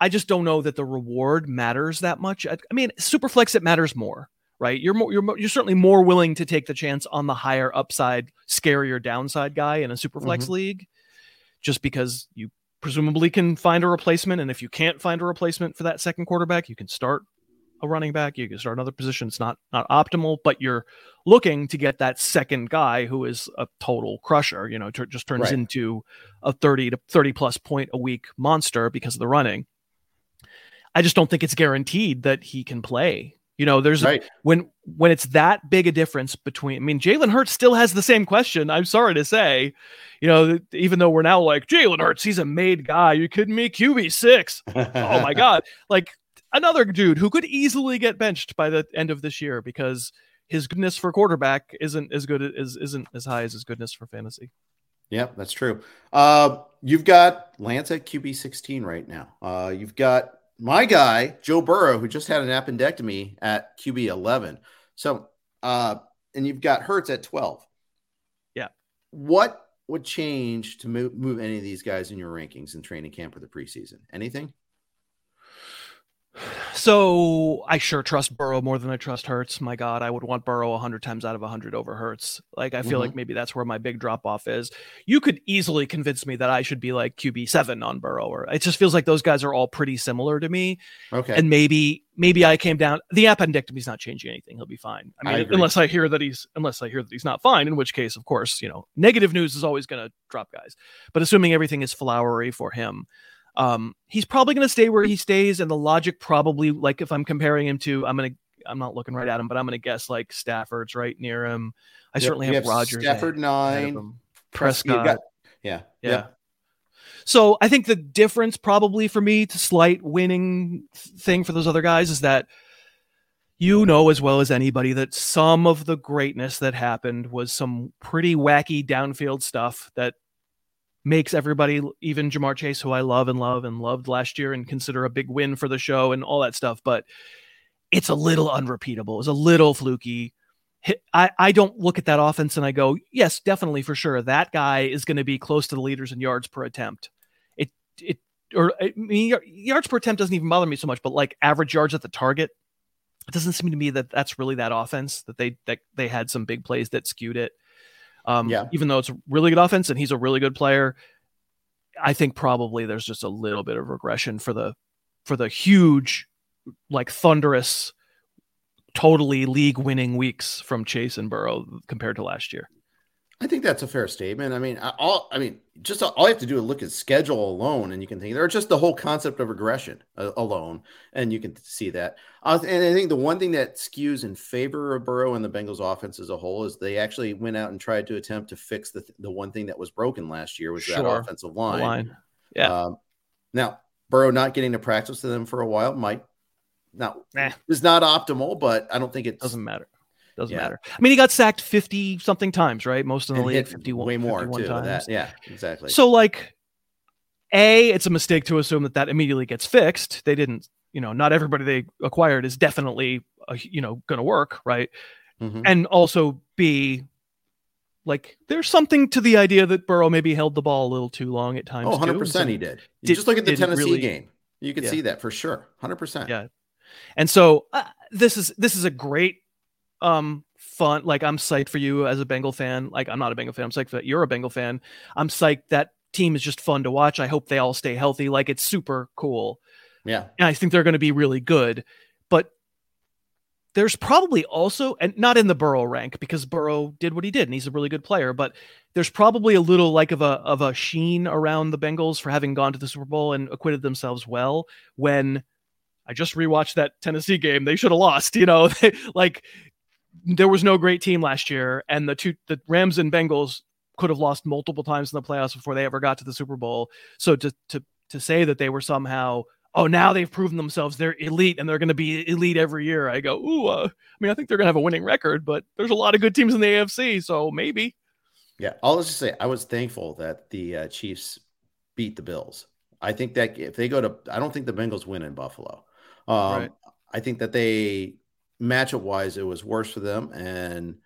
I just don't know that the reward matters that much. I, I mean, Superflex it matters more, right? You're more, you're you're certainly more willing to take the chance on the higher upside, scarier downside guy in a Superflex mm-hmm. league, just because you presumably can find a replacement. And if you can't find a replacement for that second quarterback, you can start a running back. You can start another position. It's not not optimal, but you're looking to get that second guy who is a total crusher. You know, t- just turns right. into a thirty to thirty plus point a week monster because of the running. I just don't think it's guaranteed that he can play. You know, there's right. when when it's that big a difference between. I mean, Jalen Hurts still has the same question. I'm sorry to say, you know, even though we're now like Jalen Hurts, he's a made guy. You kidding me? QB six. [LAUGHS] oh my god! Like another dude who could easily get benched by the end of this year because his goodness for quarterback isn't as good as isn't as high as his goodness for fantasy. Yeah, that's true. Uh, you've got Lance at QB 16 right now. Uh, you've got my guy, Joe Burrow, who just had an appendectomy at QB 11. So, uh, and you've got Hurts at 12. Yeah. What would change to move, move any of these guys in your rankings in training camp or the preseason? Anything? So I sure trust Burrow more than I trust Hurts. My God, I would want Burrow hundred times out of hundred over Hurts. Like I feel mm-hmm. like maybe that's where my big drop off is. You could easily convince me that I should be like QB seven on Burrow, or it just feels like those guys are all pretty similar to me. Okay, and maybe maybe I came down. The appendectomy's not changing anything. He'll be fine. I mean, I unless I hear that he's unless I hear that he's not fine, in which case, of course, you know, negative news is always going to drop guys. But assuming everything is flowery for him. Um, he's probably going to stay where he stays, and the logic probably like if I'm comparing him to, I'm gonna I'm not looking right at him, but I'm gonna guess like Stafford's right near him. I yep, certainly have, Rodgers. Stafford nine, Prescott. Got, yeah, yeah. Yep. So I think the difference probably for me to slight winning thing for those other guys is that you know as well as anybody that some of the greatness that happened was some pretty wacky downfield stuff that makes everybody, even Ja'Marr Chase, who I love and love and loved last year and consider a big win for the show and all that stuff. But it's a little unrepeatable. It's a little fluky. I, I don't look at that offense and I go, yes, definitely for sure. That guy is going to be close to the leaders in yards per attempt. It, it, or I mean, yards per attempt doesn't even bother me so much, but like average yards at the target, it doesn't seem to me that that's really that offense that they, that they had some big plays that skewed it. Um, yeah. even though it's really good offense and he's a really good player, I think probably there's just a little bit of regression for the, for the huge, like thunderous, totally league winning weeks from Chase and Burrow compared to last year. I think that's a fair statement. I mean, all I mean, just all you have to do is look at schedule alone, and you can think there just the whole concept of regression uh, alone, and you can see that. Uh, and I think the one thing that skews in favor of Burrow and the Bengals offense as a whole is they actually went out and tried to attempt to fix the the one thing that was broken last year was sure. that offensive line. line. Yeah. Um, now Burrow not getting to practice with them for a while might not eh. is not optimal, but I don't think it doesn't matter. Doesn't yeah. matter. I mean, he got sacked fifty something times, right? Most of the and league, fifty one, way more too. Times. Yeah, exactly. So like, a, it's a mistake to assume that that immediately gets fixed. They didn't. You know, not everybody they acquired is definitely, a, you know, going to work, right? Mm-hmm. And also, b, like there's something to the idea that Burrow maybe held the ball a little too long at times. Oh, 100 percent he did. did. Just look at the Tennessee really, game. You can yeah. see that for sure. 100%. Yeah. And so uh, this is this is a great um fun like I'm psyched for you as a Bengal fan. Like I'm not a Bengal fan. I'm psyched that you're a Bengal fan. I'm psyched that team is just fun to watch. I hope they all stay healthy. Like it's super cool. Yeah. And I think they're going to be really good. But there's probably also and not in the Burrow rank because Burrow did what he did and he's a really good player, but there's probably a little like of a of a sheen around the Bengals for having gone to the Super Bowl and acquitted themselves well when I just rewatched that Tennessee game. They should have lost, you know. [LAUGHS] like there was no great team last year, and the two the Rams and Bengals could have lost multiple times in the playoffs before they ever got to the Super Bowl. So to to to say that they were somehow oh now they've proven themselves they're elite and they're going to be elite every year. I go ooh, uh, I mean I think they're going to have a winning record, but there's a lot of good teams in the AFC, so maybe. Yeah, I'll just say I was thankful that the uh, Chiefs beat the Bills. I think that if they go to, I don't think the Bengals win in Buffalo. Um, right. I think that they matchup wise, it was worse for them. And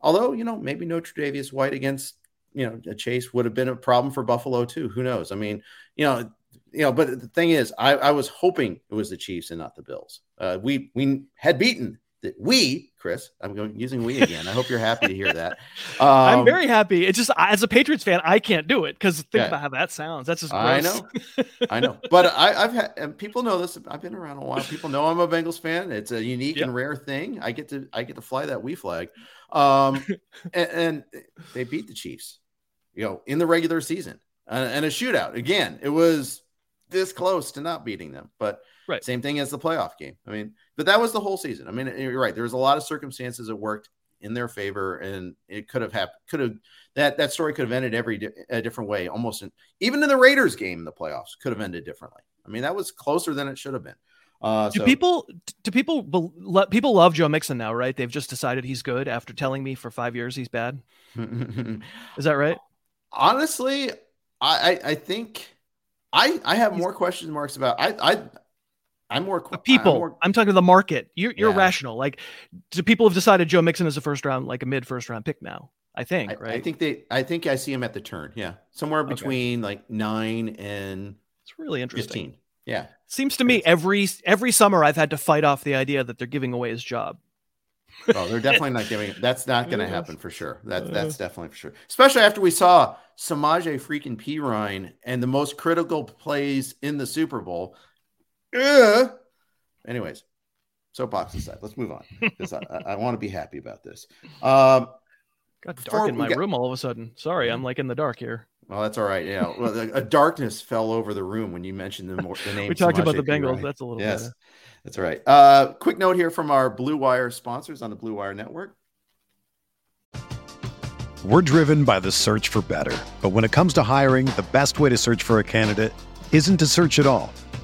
although, you know, maybe no Tre'Davious White against, you know, a Chase would have been a problem for Buffalo too. Who knows? I mean, you know, you know, but the thing is, I, I was hoping it was the Chiefs and not the Bills. Uh, we we had beaten that we, Chris, I'm going using we again. I hope you're happy to hear that. [LAUGHS] Um, I'm very happy. It's just as a Patriots fan, I can't do it because think yeah. about how that sounds. That's just gross. I know, [LAUGHS] I know. But I, have had and people know this. I've been around a while. People know I'm a Bengals fan. It's a unique yep. and rare thing. I get to I get to fly that we flag, um, [LAUGHS] and, and, they beat the Chiefs, you know, in the regular season uh, and a shootout. Again, it was this close to not beating them, but right. same thing as the playoff game. I mean but that was the whole season. I mean, you're right. There was a lot of circumstances that worked in their favor, and it could have happened. Could have that that story could have ended every di- a different way. Almost in, even in the Raiders game in the playoffs could have ended differently. I mean, that was closer than it should have been. Uh, do so. people do people people love Joe Mixon now? Right? They've just decided he's good after telling me for five years he's bad. [LAUGHS] Is that right? Honestly, I I, I think. I, I have more question marks about I, I I'm more people. I'm, more, I'm, talking to the market. You're you're yeah. rational. Like, do people have decided Joe Mixon is a first round, like a mid first round pick now? I think, I, right? I think they. I think I see him at the turn. Yeah, somewhere between okay. like nine and. It's really interesting. 15. Yeah, seems to me every every summer I've had to fight off the idea that they're giving away his job. Oh, they're definitely not giving. That's not going [LAUGHS] to happen for sure. That uh. that's definitely for sure. Especially after we saw Samaje freaking Perine and the most critical plays in the Super Bowl uh. Anyways, soapbox aside, let's move on because I, I, want to be happy about this. Um, got dark in my got... room all of a sudden. Sorry, I'm like in the dark here. Well, that's all right. Yeah, well, a, a darkness fell over the room when you mentioned the, the [LAUGHS] name. we talked about the Bengals. Right. That's a little. Yes, better. that's all right. Uh, quick note here from our Blue Wire sponsors on the Blue Wire Network. We're driven by the search for better, but when it comes to hiring, the best way to search for a candidate isn't to search at all.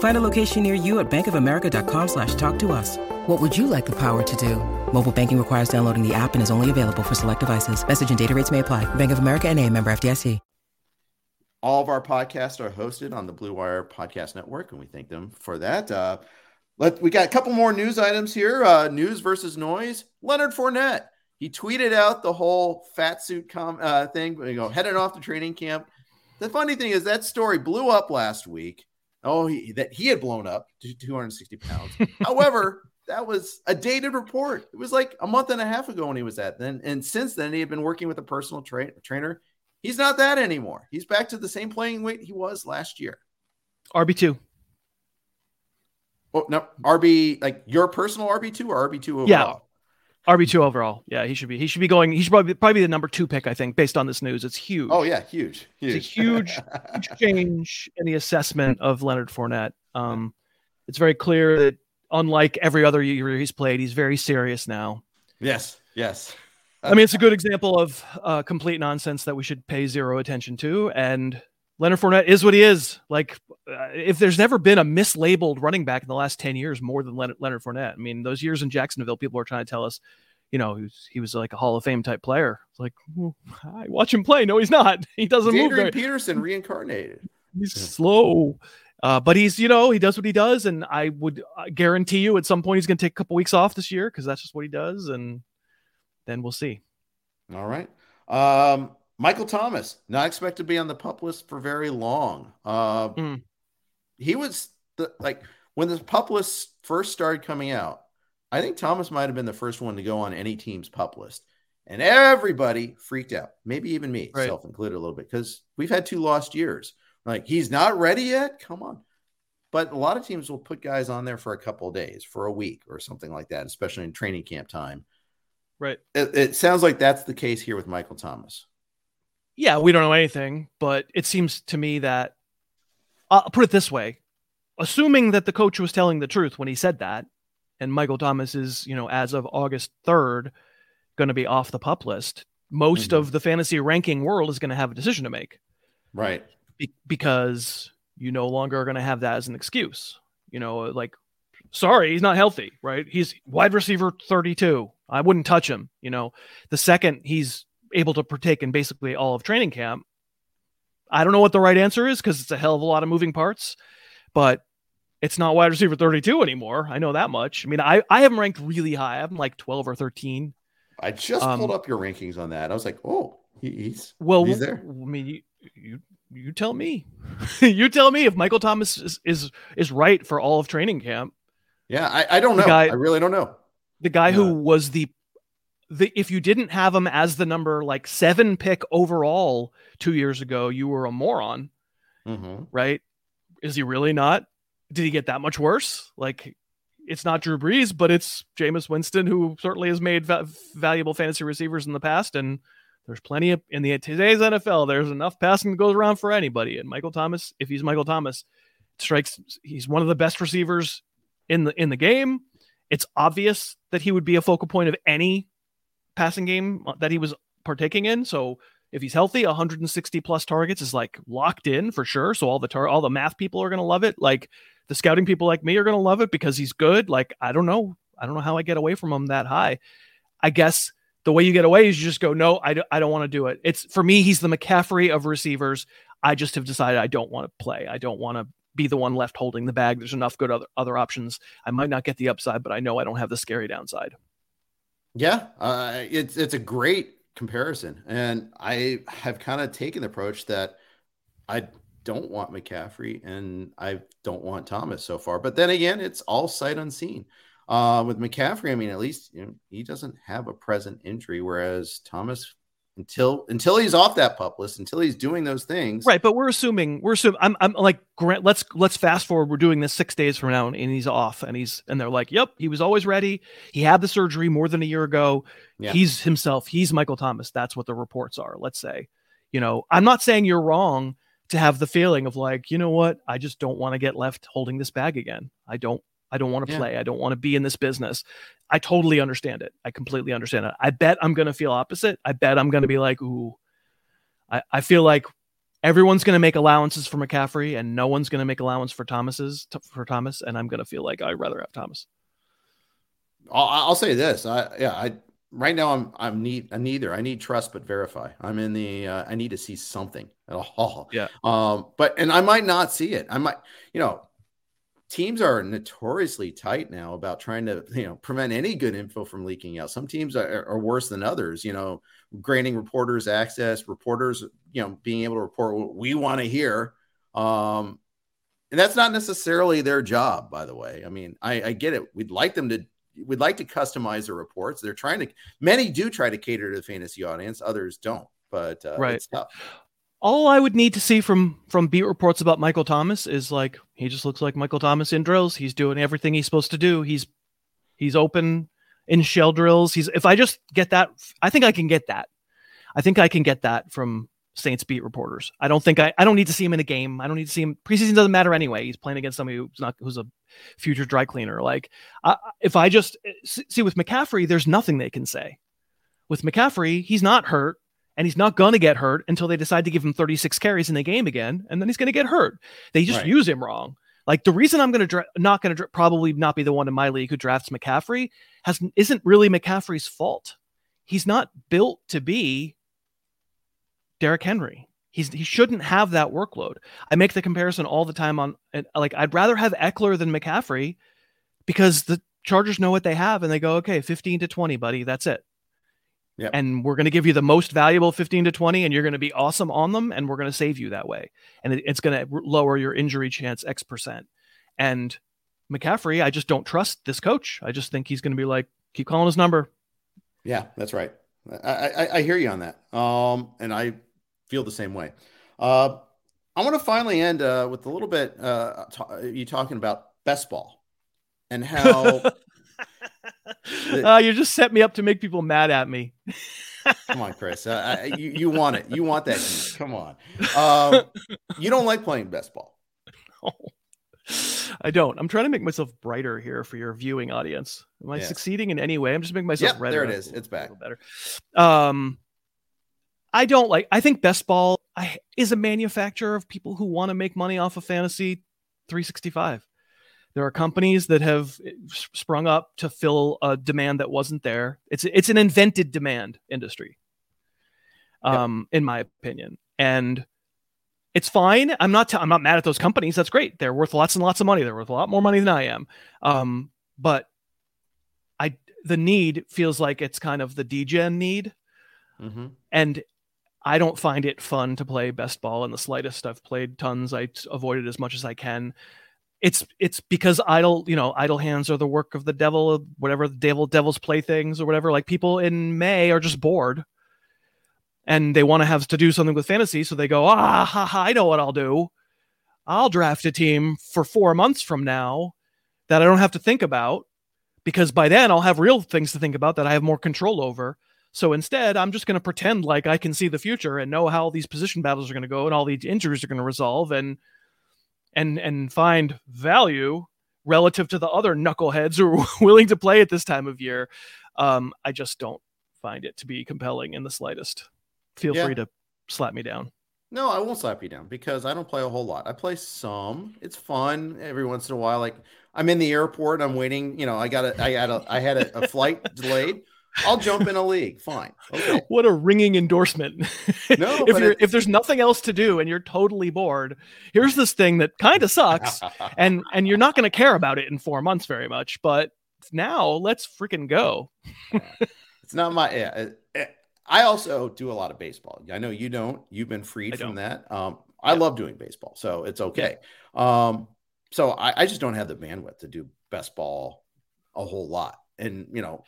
Find a location near you at bankofamerica.com slash talk to us. What would you like the power to do? Mobile banking requires downloading the app and is only available for select devices. Message and data rates may apply. Bank of America and a member FDIC. All of our podcasts are hosted on the Blue Wire Podcast Network, and we thank them for that. Uh, let we got a couple more news items here. Uh, news versus noise. Leonard Fournette. He tweeted out the whole fat suit com uh, thing. You know, heading off to training camp. The funny thing is that story blew up last week. Oh, he, that he had blown up to 260 pounds. [LAUGHS] However, that was a dated report. It was like a month and a half ago when he was at then, and since then he had been working with a personal tra- trainer. He's not that anymore. He's back to the same playing weight he was last year. RB two. Oh no, RB like your personal RB two or RB two overall? Yeah, RB two overall. Yeah, he should be. He should be going. He should probably probably be the number two pick. I think based on this news, it's huge. Oh yeah, huge. huge. It's a huge, huge [LAUGHS] change in the assessment of Leonard Fournette. Um, it's very clear that unlike every other year he's played, he's very serious now. Yes. Yes. I mean, it's a good example of uh, complete nonsense that we should pay zero attention to. And Leonard Fournette is what he is. Like, if there's never been a mislabeled running back in the last 10 years more than Leonard, Leonard Fournette, I mean, those years in Jacksonville, people are trying to tell us, you know, he was, he was like a Hall of Fame type player. It's like, well, I watch him play. No, he's not. [LAUGHS] He doesn't Adrian move. Very. Peterson reincarnated. [LAUGHS] He's slow. Uh, but he's, you know, he does what he does. And I would uh, guarantee you at some point he's going to take a couple weeks off this year because that's just what he does. And then we'll see. All right. Um, Michael Thomas, not expected to be on the pup list for very long. Uh, mm. He was the like when the pup list first started coming out. I think Thomas might have been the first one to go on any team's pup list, and everybody freaked out. Maybe even me, right. self included, a little bit because we've had two lost years. Like he's not ready yet. Come on. But a lot of teams will put guys on there for a couple of days, for a week, or something like that, especially in training camp time. Right. It, it sounds like that's the case here with Michael Thomas yeah, we don't know anything, but it seems to me that I'll put it this way: assuming that the coach was telling the truth when he said that, and Michael Thomas is, you know, as of August third, going to be off the pup list. Most mm-hmm. of the fantasy ranking world is going to have a decision to make, right? Be- because you no longer are going to have that as an excuse. You know, like, sorry, he's not healthy, right? He's wide receiver 32. I wouldn't touch him. You know, the second he's able to partake in basically all of training camp. I don't know what the right answer is because it's a hell of a lot of moving parts, but it's not wide receiver 32 anymore. I know that much. I mean, I, I have him ranked really high. I'm like 12 or 13. I just um, pulled up your rankings on that. I was like, oh, he's well. He's there. I mean, you you, you tell me. [LAUGHS] you tell me if Michael Thomas is, is is right for all of training camp. Yeah, I, I don't know. Guy, I really don't know. The guy yeah. who was the the if you didn't have him as the number like seven pick overall two years ago, you were a moron, mm-hmm. right? Is he really not? Did he get that much worse? Like, it's not Drew Brees, but it's Jameis Winston, who certainly has made va- valuable fantasy receivers in the past, and there's plenty of in the today's NFL. There's enough passing that goes around for anybody, and Michael Thomas, if he's Michael Thomas, strikes. He's one of the best receivers in the in the game. It's obvious that he would be a focal point of any passing game uh, that he was partaking in. So if he's healthy, 160 plus targets is like locked in for sure. So all the tar- all the math people are going to love it. Like the scouting people like me are going to love it because he's good. Like I don't know, I don't know how I get away from him that high. I guess the way you get away is you just go, no, I, d- I don't want to do it. It's for me, he's the McCaffrey of receivers. I just have decided I don't want to play. I don't want to be the one left holding the bag. There's enough good other, other options. I might not get the upside, but I know I don't have the scary downside. Yeah, uh, it's it's a great comparison, and I have kind of taken the approach that I don't want McCaffrey and I don't want Thomas so far. But then again, it's all sight unseen. Uh, with McCaffrey, I mean, at least you know he doesn't have a present injury, whereas Thomas until until he's off that pup list, until he's doing those things. Right, but we're assuming we're assuming I'm I'm like Grant. Let's let's fast forward. We're doing this six days from now, and he's off, and he's and they're like, "Yep, he was always ready. He had the surgery more than a year ago. Yeah. He's himself. He's Michael Thomas. That's what the reports are. Let's say, you know, I'm not saying you're wrong to have the feeling of like, you know what, I just don't want to get left holding this bag again. I don't I don't want to yeah. play. I don't want to be in this business. I totally understand it. I completely understand it. I bet I'm going to feel opposite. I bet I'm going to be like, ooh, I, I feel like everyone's going to make allowances for McCaffrey and no one's going to make allowance for Thomas's for Thomas. And I'm going to feel like I'd rather have Thomas. I'll, I'll say this. I, yeah, I, right now I'm, I'm need, I'm neither. I need trust, but verify. I'm in the, uh, I need to see something at all. Yeah. Um, but, and I might not see it. I might, you know, teams are notoriously tight now about trying to you know prevent any good info from leaking out. Some teams are, are, worse than others you know granting reporters access reporters you know being able to report what we want to hear. Um and that's not necessarily their job by the way. I mean i i get it. We'd like them to we'd like to customize the reports. They're trying to many do try to cater to the fantasy audience others don't but uh, right all I would need to see from from beat reports about Michael Thomas is like he just looks like Michael Thomas in drills. He's doing everything he's supposed to do. He's he's open in shell drills. He's if I just get that, I think I can get that. I think I can get that from Saints beat reporters. I don't think I I don't need to see him in a game. I don't need to see him preseason doesn't matter anyway. He's playing against somebody who's not who's a future dry cleaner. Like uh, if I just see with McCaffrey, there's nothing they can say. With McCaffrey, he's not hurt and he's not going to get hurt until they decide to give him 36 carries in the game again, and then he's going to get hurt. They just right. use him wrong. Like the reason I'm going to dra- not going to dra- probably not be the one in my league who drafts McCaffrey has isn't really McCaffrey's fault. He's not built to be Derrick Henry. He's he shouldn't have that workload. I make the comparison all the time on like I'd rather have Ekeler than McCaffrey because the Chargers know what they have and they go okay 15 to 20 buddy that's it Yep. And we're going to give you the most valuable 15 to 20, and you're going to be awesome on them, and we're going to save you that way. And it, it's going to lower your injury chance X percent. And McCaffrey, I just don't trust this coach. I just think he's going to be like, keep calling his number. Yeah, that's right. I, I, I hear you on that. Um, and I feel the same way. Uh, I want to finally end uh, with a little bit uh, t- you talking about best ball and how [LAUGHS] uh, you just set me up to make people mad at me. Come on, Chris. Uh, you, you want it. You want that. Heat. Come on. Um, [LAUGHS] you don't like playing best ball. No, I don't. I'm trying to make myself brighter here for your viewing audience. Am I yeah. succeeding in any way? I'm just making myself yep, brighter. There it is. It's back. Better. Um, I don't like. I think best ball is a manufacturer of people who want to make money off of fantasy 365. There are companies that have eh, sprung up to fill a demand that wasn't there. It's it's an invented demand industry, um, yep. in my opinion, and it's fine. I'm not t- I'm not mad at those companies. That's great. They're worth lots and lots of money. They're worth a lot more money than I am. Um, but I the need feels like it's kind of the degen need, mm-hmm. and I don't find it fun to play best ball in the slightest. I've played tons. I avoid it as much as I can it's it's because idle you know idle hands are the work of the devil whatever the devil devil's playthings or whatever like people in may are just bored. And they want to have to do something with fantasy so they go ah ha, ha, i know what i'll do. I'll draft a team for four months from now that i don't have to think about because by then i'll have real things to think about that i have more control over. So instead i'm just going to pretend like i can see the future and know how these position battles are going to go and all these injuries are going to resolve and and and find value relative to the other knuckleheads who are [LAUGHS] willing to play at this time of year. Um, I just don't find it to be compelling in the slightest. Feel yeah. free to slap me down. No, I won't slap you down because I don't play a whole lot. I play some. It's fun every once in a while. Like I'm in the airport, I'm waiting. You know, I got a, I had a, I had a, a flight [LAUGHS] delayed. I'll jump in a league. Fine. Okay. [LAUGHS] What a ringing endorsement. No, [LAUGHS] if you're if there's nothing else to do and you're totally bored, here's this thing that kind of sucks, [LAUGHS] and and you're not going to care about it in four months very much. But now let's freaking go. it's not my yeah. I also do a lot of baseball. I know you don't. You've been freed from that. Um, I love doing baseball, so it's okay. Yeah. Um, so I, I just don't have the bandwidth to do best ball a whole lot, and you know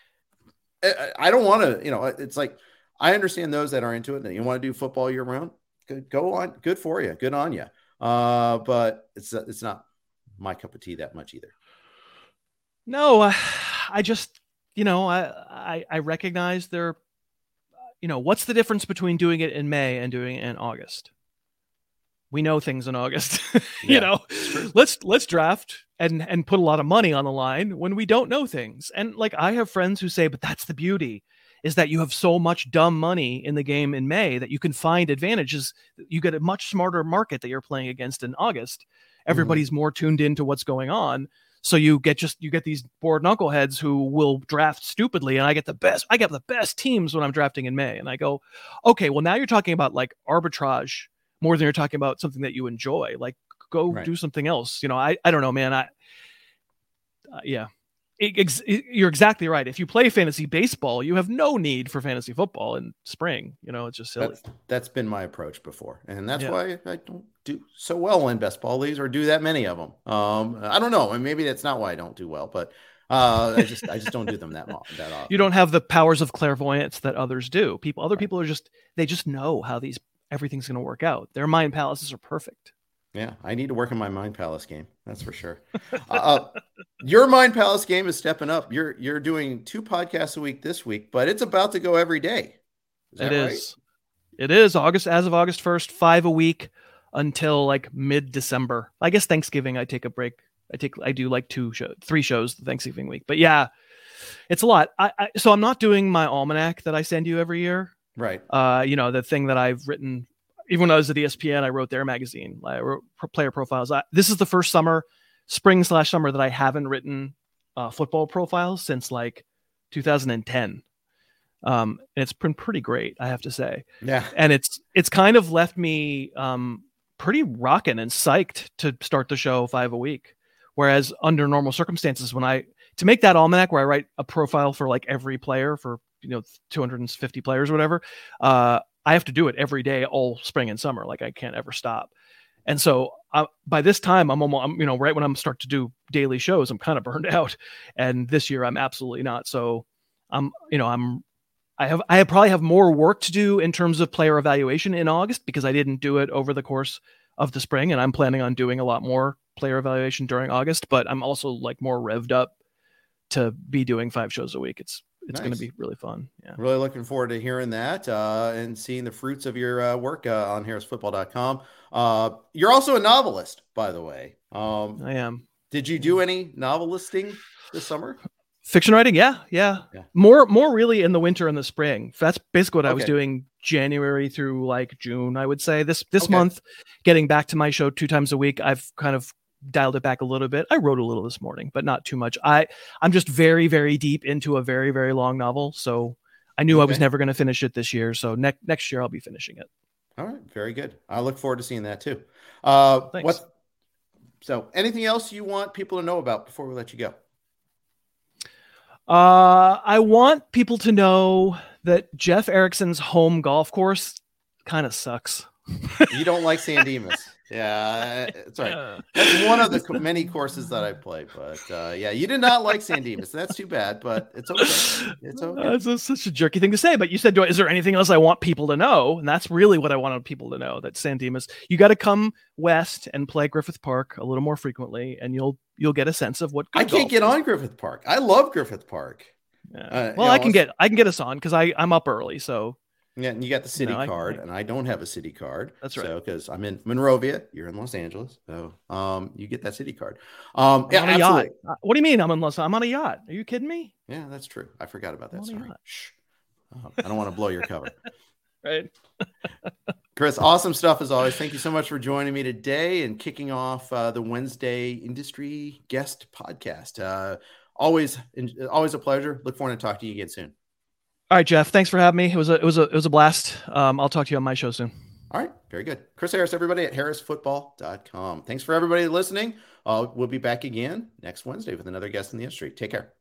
I don't want to, you know, it's like I understand those that are into it and you want to do football year round. Good, go on, good for you, good on you. Uh, but it's it's not my cup of tea that much either. No, I, I just you know I, I I recognize there. You know what's the difference between doing it in May and doing it in August? We know things in August. [LAUGHS] you know, let's let's draft and and put a lot of money on the line when we don't know things. And like I have friends who say, but that's the beauty is that you have so much dumb money in the game in May that you can find advantages. You get a much smarter market that you're playing against in August. Mm-hmm. Everybody's mm-hmm. more tuned into what's going on. So you get just you get these bored knuckleheads who will draft stupidly, and I get the best. I get the best teams when I'm drafting in May, and I go, okay, well now you're talking about like arbitrage more than you're talking about something that you enjoy. Like go right. do something else. You know, I, I don't know, man. I, uh, yeah, it, it, you're exactly right. If you play fantasy baseball, you have no need for fantasy football in spring. You know, it's just silly. that's, that's been my approach before, and that's yeah. why I don't do so well in best ball leagues or do that many of them. Um, I don't know, and maybe that's not why I don't do well, but uh, I just I just don't do them that much. That [LAUGHS] often. You don't have the powers of clairvoyance that others do. People, other people are just they just know how these everything's going to work out. Their mind palaces are perfect. Yeah, I need to work on my Mind Palace game. That's for sure. Uh, uh, your Mind Palace game is stepping up. You're you're doing two podcasts a week this week, but it's about to go every day. Is it is. Right? It is August as of August first, five a week until like mid December. I guess Thanksgiving. I take a break. I take I do like two shows, three shows Thanksgiving week. But yeah, it's a lot. I, I so I'm not doing my almanac that I send you every year. Right. Uh, you know the thing that I've written even when I was at ESPN, I wrote their magazine. I wrote player profiles. I, this is the first summer, spring slash summer that I haven't written uh, football profiles since like 2010. Um, and it's been pretty great, I have to say. Yeah. And it's it's kind of left me um, pretty rocking and psyched to start the show five a week. Whereas under normal circumstances, when I to make that almanac where I write a profile for like every player for you know 250 players or whatever, uh, I have to do it every day, all spring and summer. Like I can't ever stop. And so uh, by this time, I'm almost, I'm, you know, right when I'm start to do daily shows, I'm kind of burned [LAUGHS] out. And this year, I'm absolutely not. So I'm, you know, I'm, I have, I probably have more work to do in terms of player evaluation in August because I didn't do it over the course of the spring, and I'm planning on doing a lot more player evaluation during August. But I'm also like more revved up to be doing five shows a week. It's it's nice. going to be really fun. Yeah. Really looking forward to hearing that uh, and seeing the fruits of your uh, work uh, on harrisfootball.com. Uh, you're also a novelist, by the way. Um, I am. Did you do any novelisting this summer? Fiction writing, yeah, yeah, yeah. More, more really in the winter and the spring. That's basically what okay. I was doing January through like June. I would say this this okay. month, getting back to my show two times a week. I've kind of dialed it back a little bit. I wrote a little this morning, but not too much. I I'm just very very deep into a very very long novel, so I knew okay. I was never going to finish it this year. So next next year I'll be finishing it. All right, very good. I look forward to seeing that too. Uh, what? So, anything else you want people to know about before we let you go? Uh, I want people to know that Jeff Erickson's home golf course kind of sucks. [LAUGHS] you don't like San Dimas. Yeah, it's right. That's one of the [LAUGHS] many courses that I play. But uh, yeah, you did not like San Dimas. That's too bad, but it's okay. It's okay. That's a, such a jerky thing to say. But you said, "Is there anything else I want people to know?" And that's really what I wanted people to know. That San Dimas, you got to come west and play Griffith Park a little more frequently, and you'll you'll get a sense of what. I can't get is. on Griffith Park. I love Griffith Park. Yeah. Uh, well, I know, can get I can get us on because I I'm up early, so yeah, and you got the city no, card, I, and I don't have a city card. That's right. So because I'm in Monrovia, you're in Los Angeles, so um, you get that city card. Um, yeah, yacht. Uh, what do you mean? I'm in Los? I'm on a yacht. Are you kidding me? Yeah, that's true. I forgot about that. Sorry. Shh. Oh, I don't want to blow your cover. [LAUGHS] right. [LAUGHS] Chris, awesome stuff as always. Thank you so much for joining me today and kicking off uh, the Wednesday Industry Guest Podcast. Uh, always, always a pleasure. Look forward to talking to you again soon. All right, Jeff. Thanks for having me. It was a it was a it was a blast. Um, I'll talk to you on my show soon. All right, very good. Chris Harris, everybody at harrisfootball.com. Thanks for everybody listening. Uh, we'll be back again next Wednesday with another guest in the industry. Take care.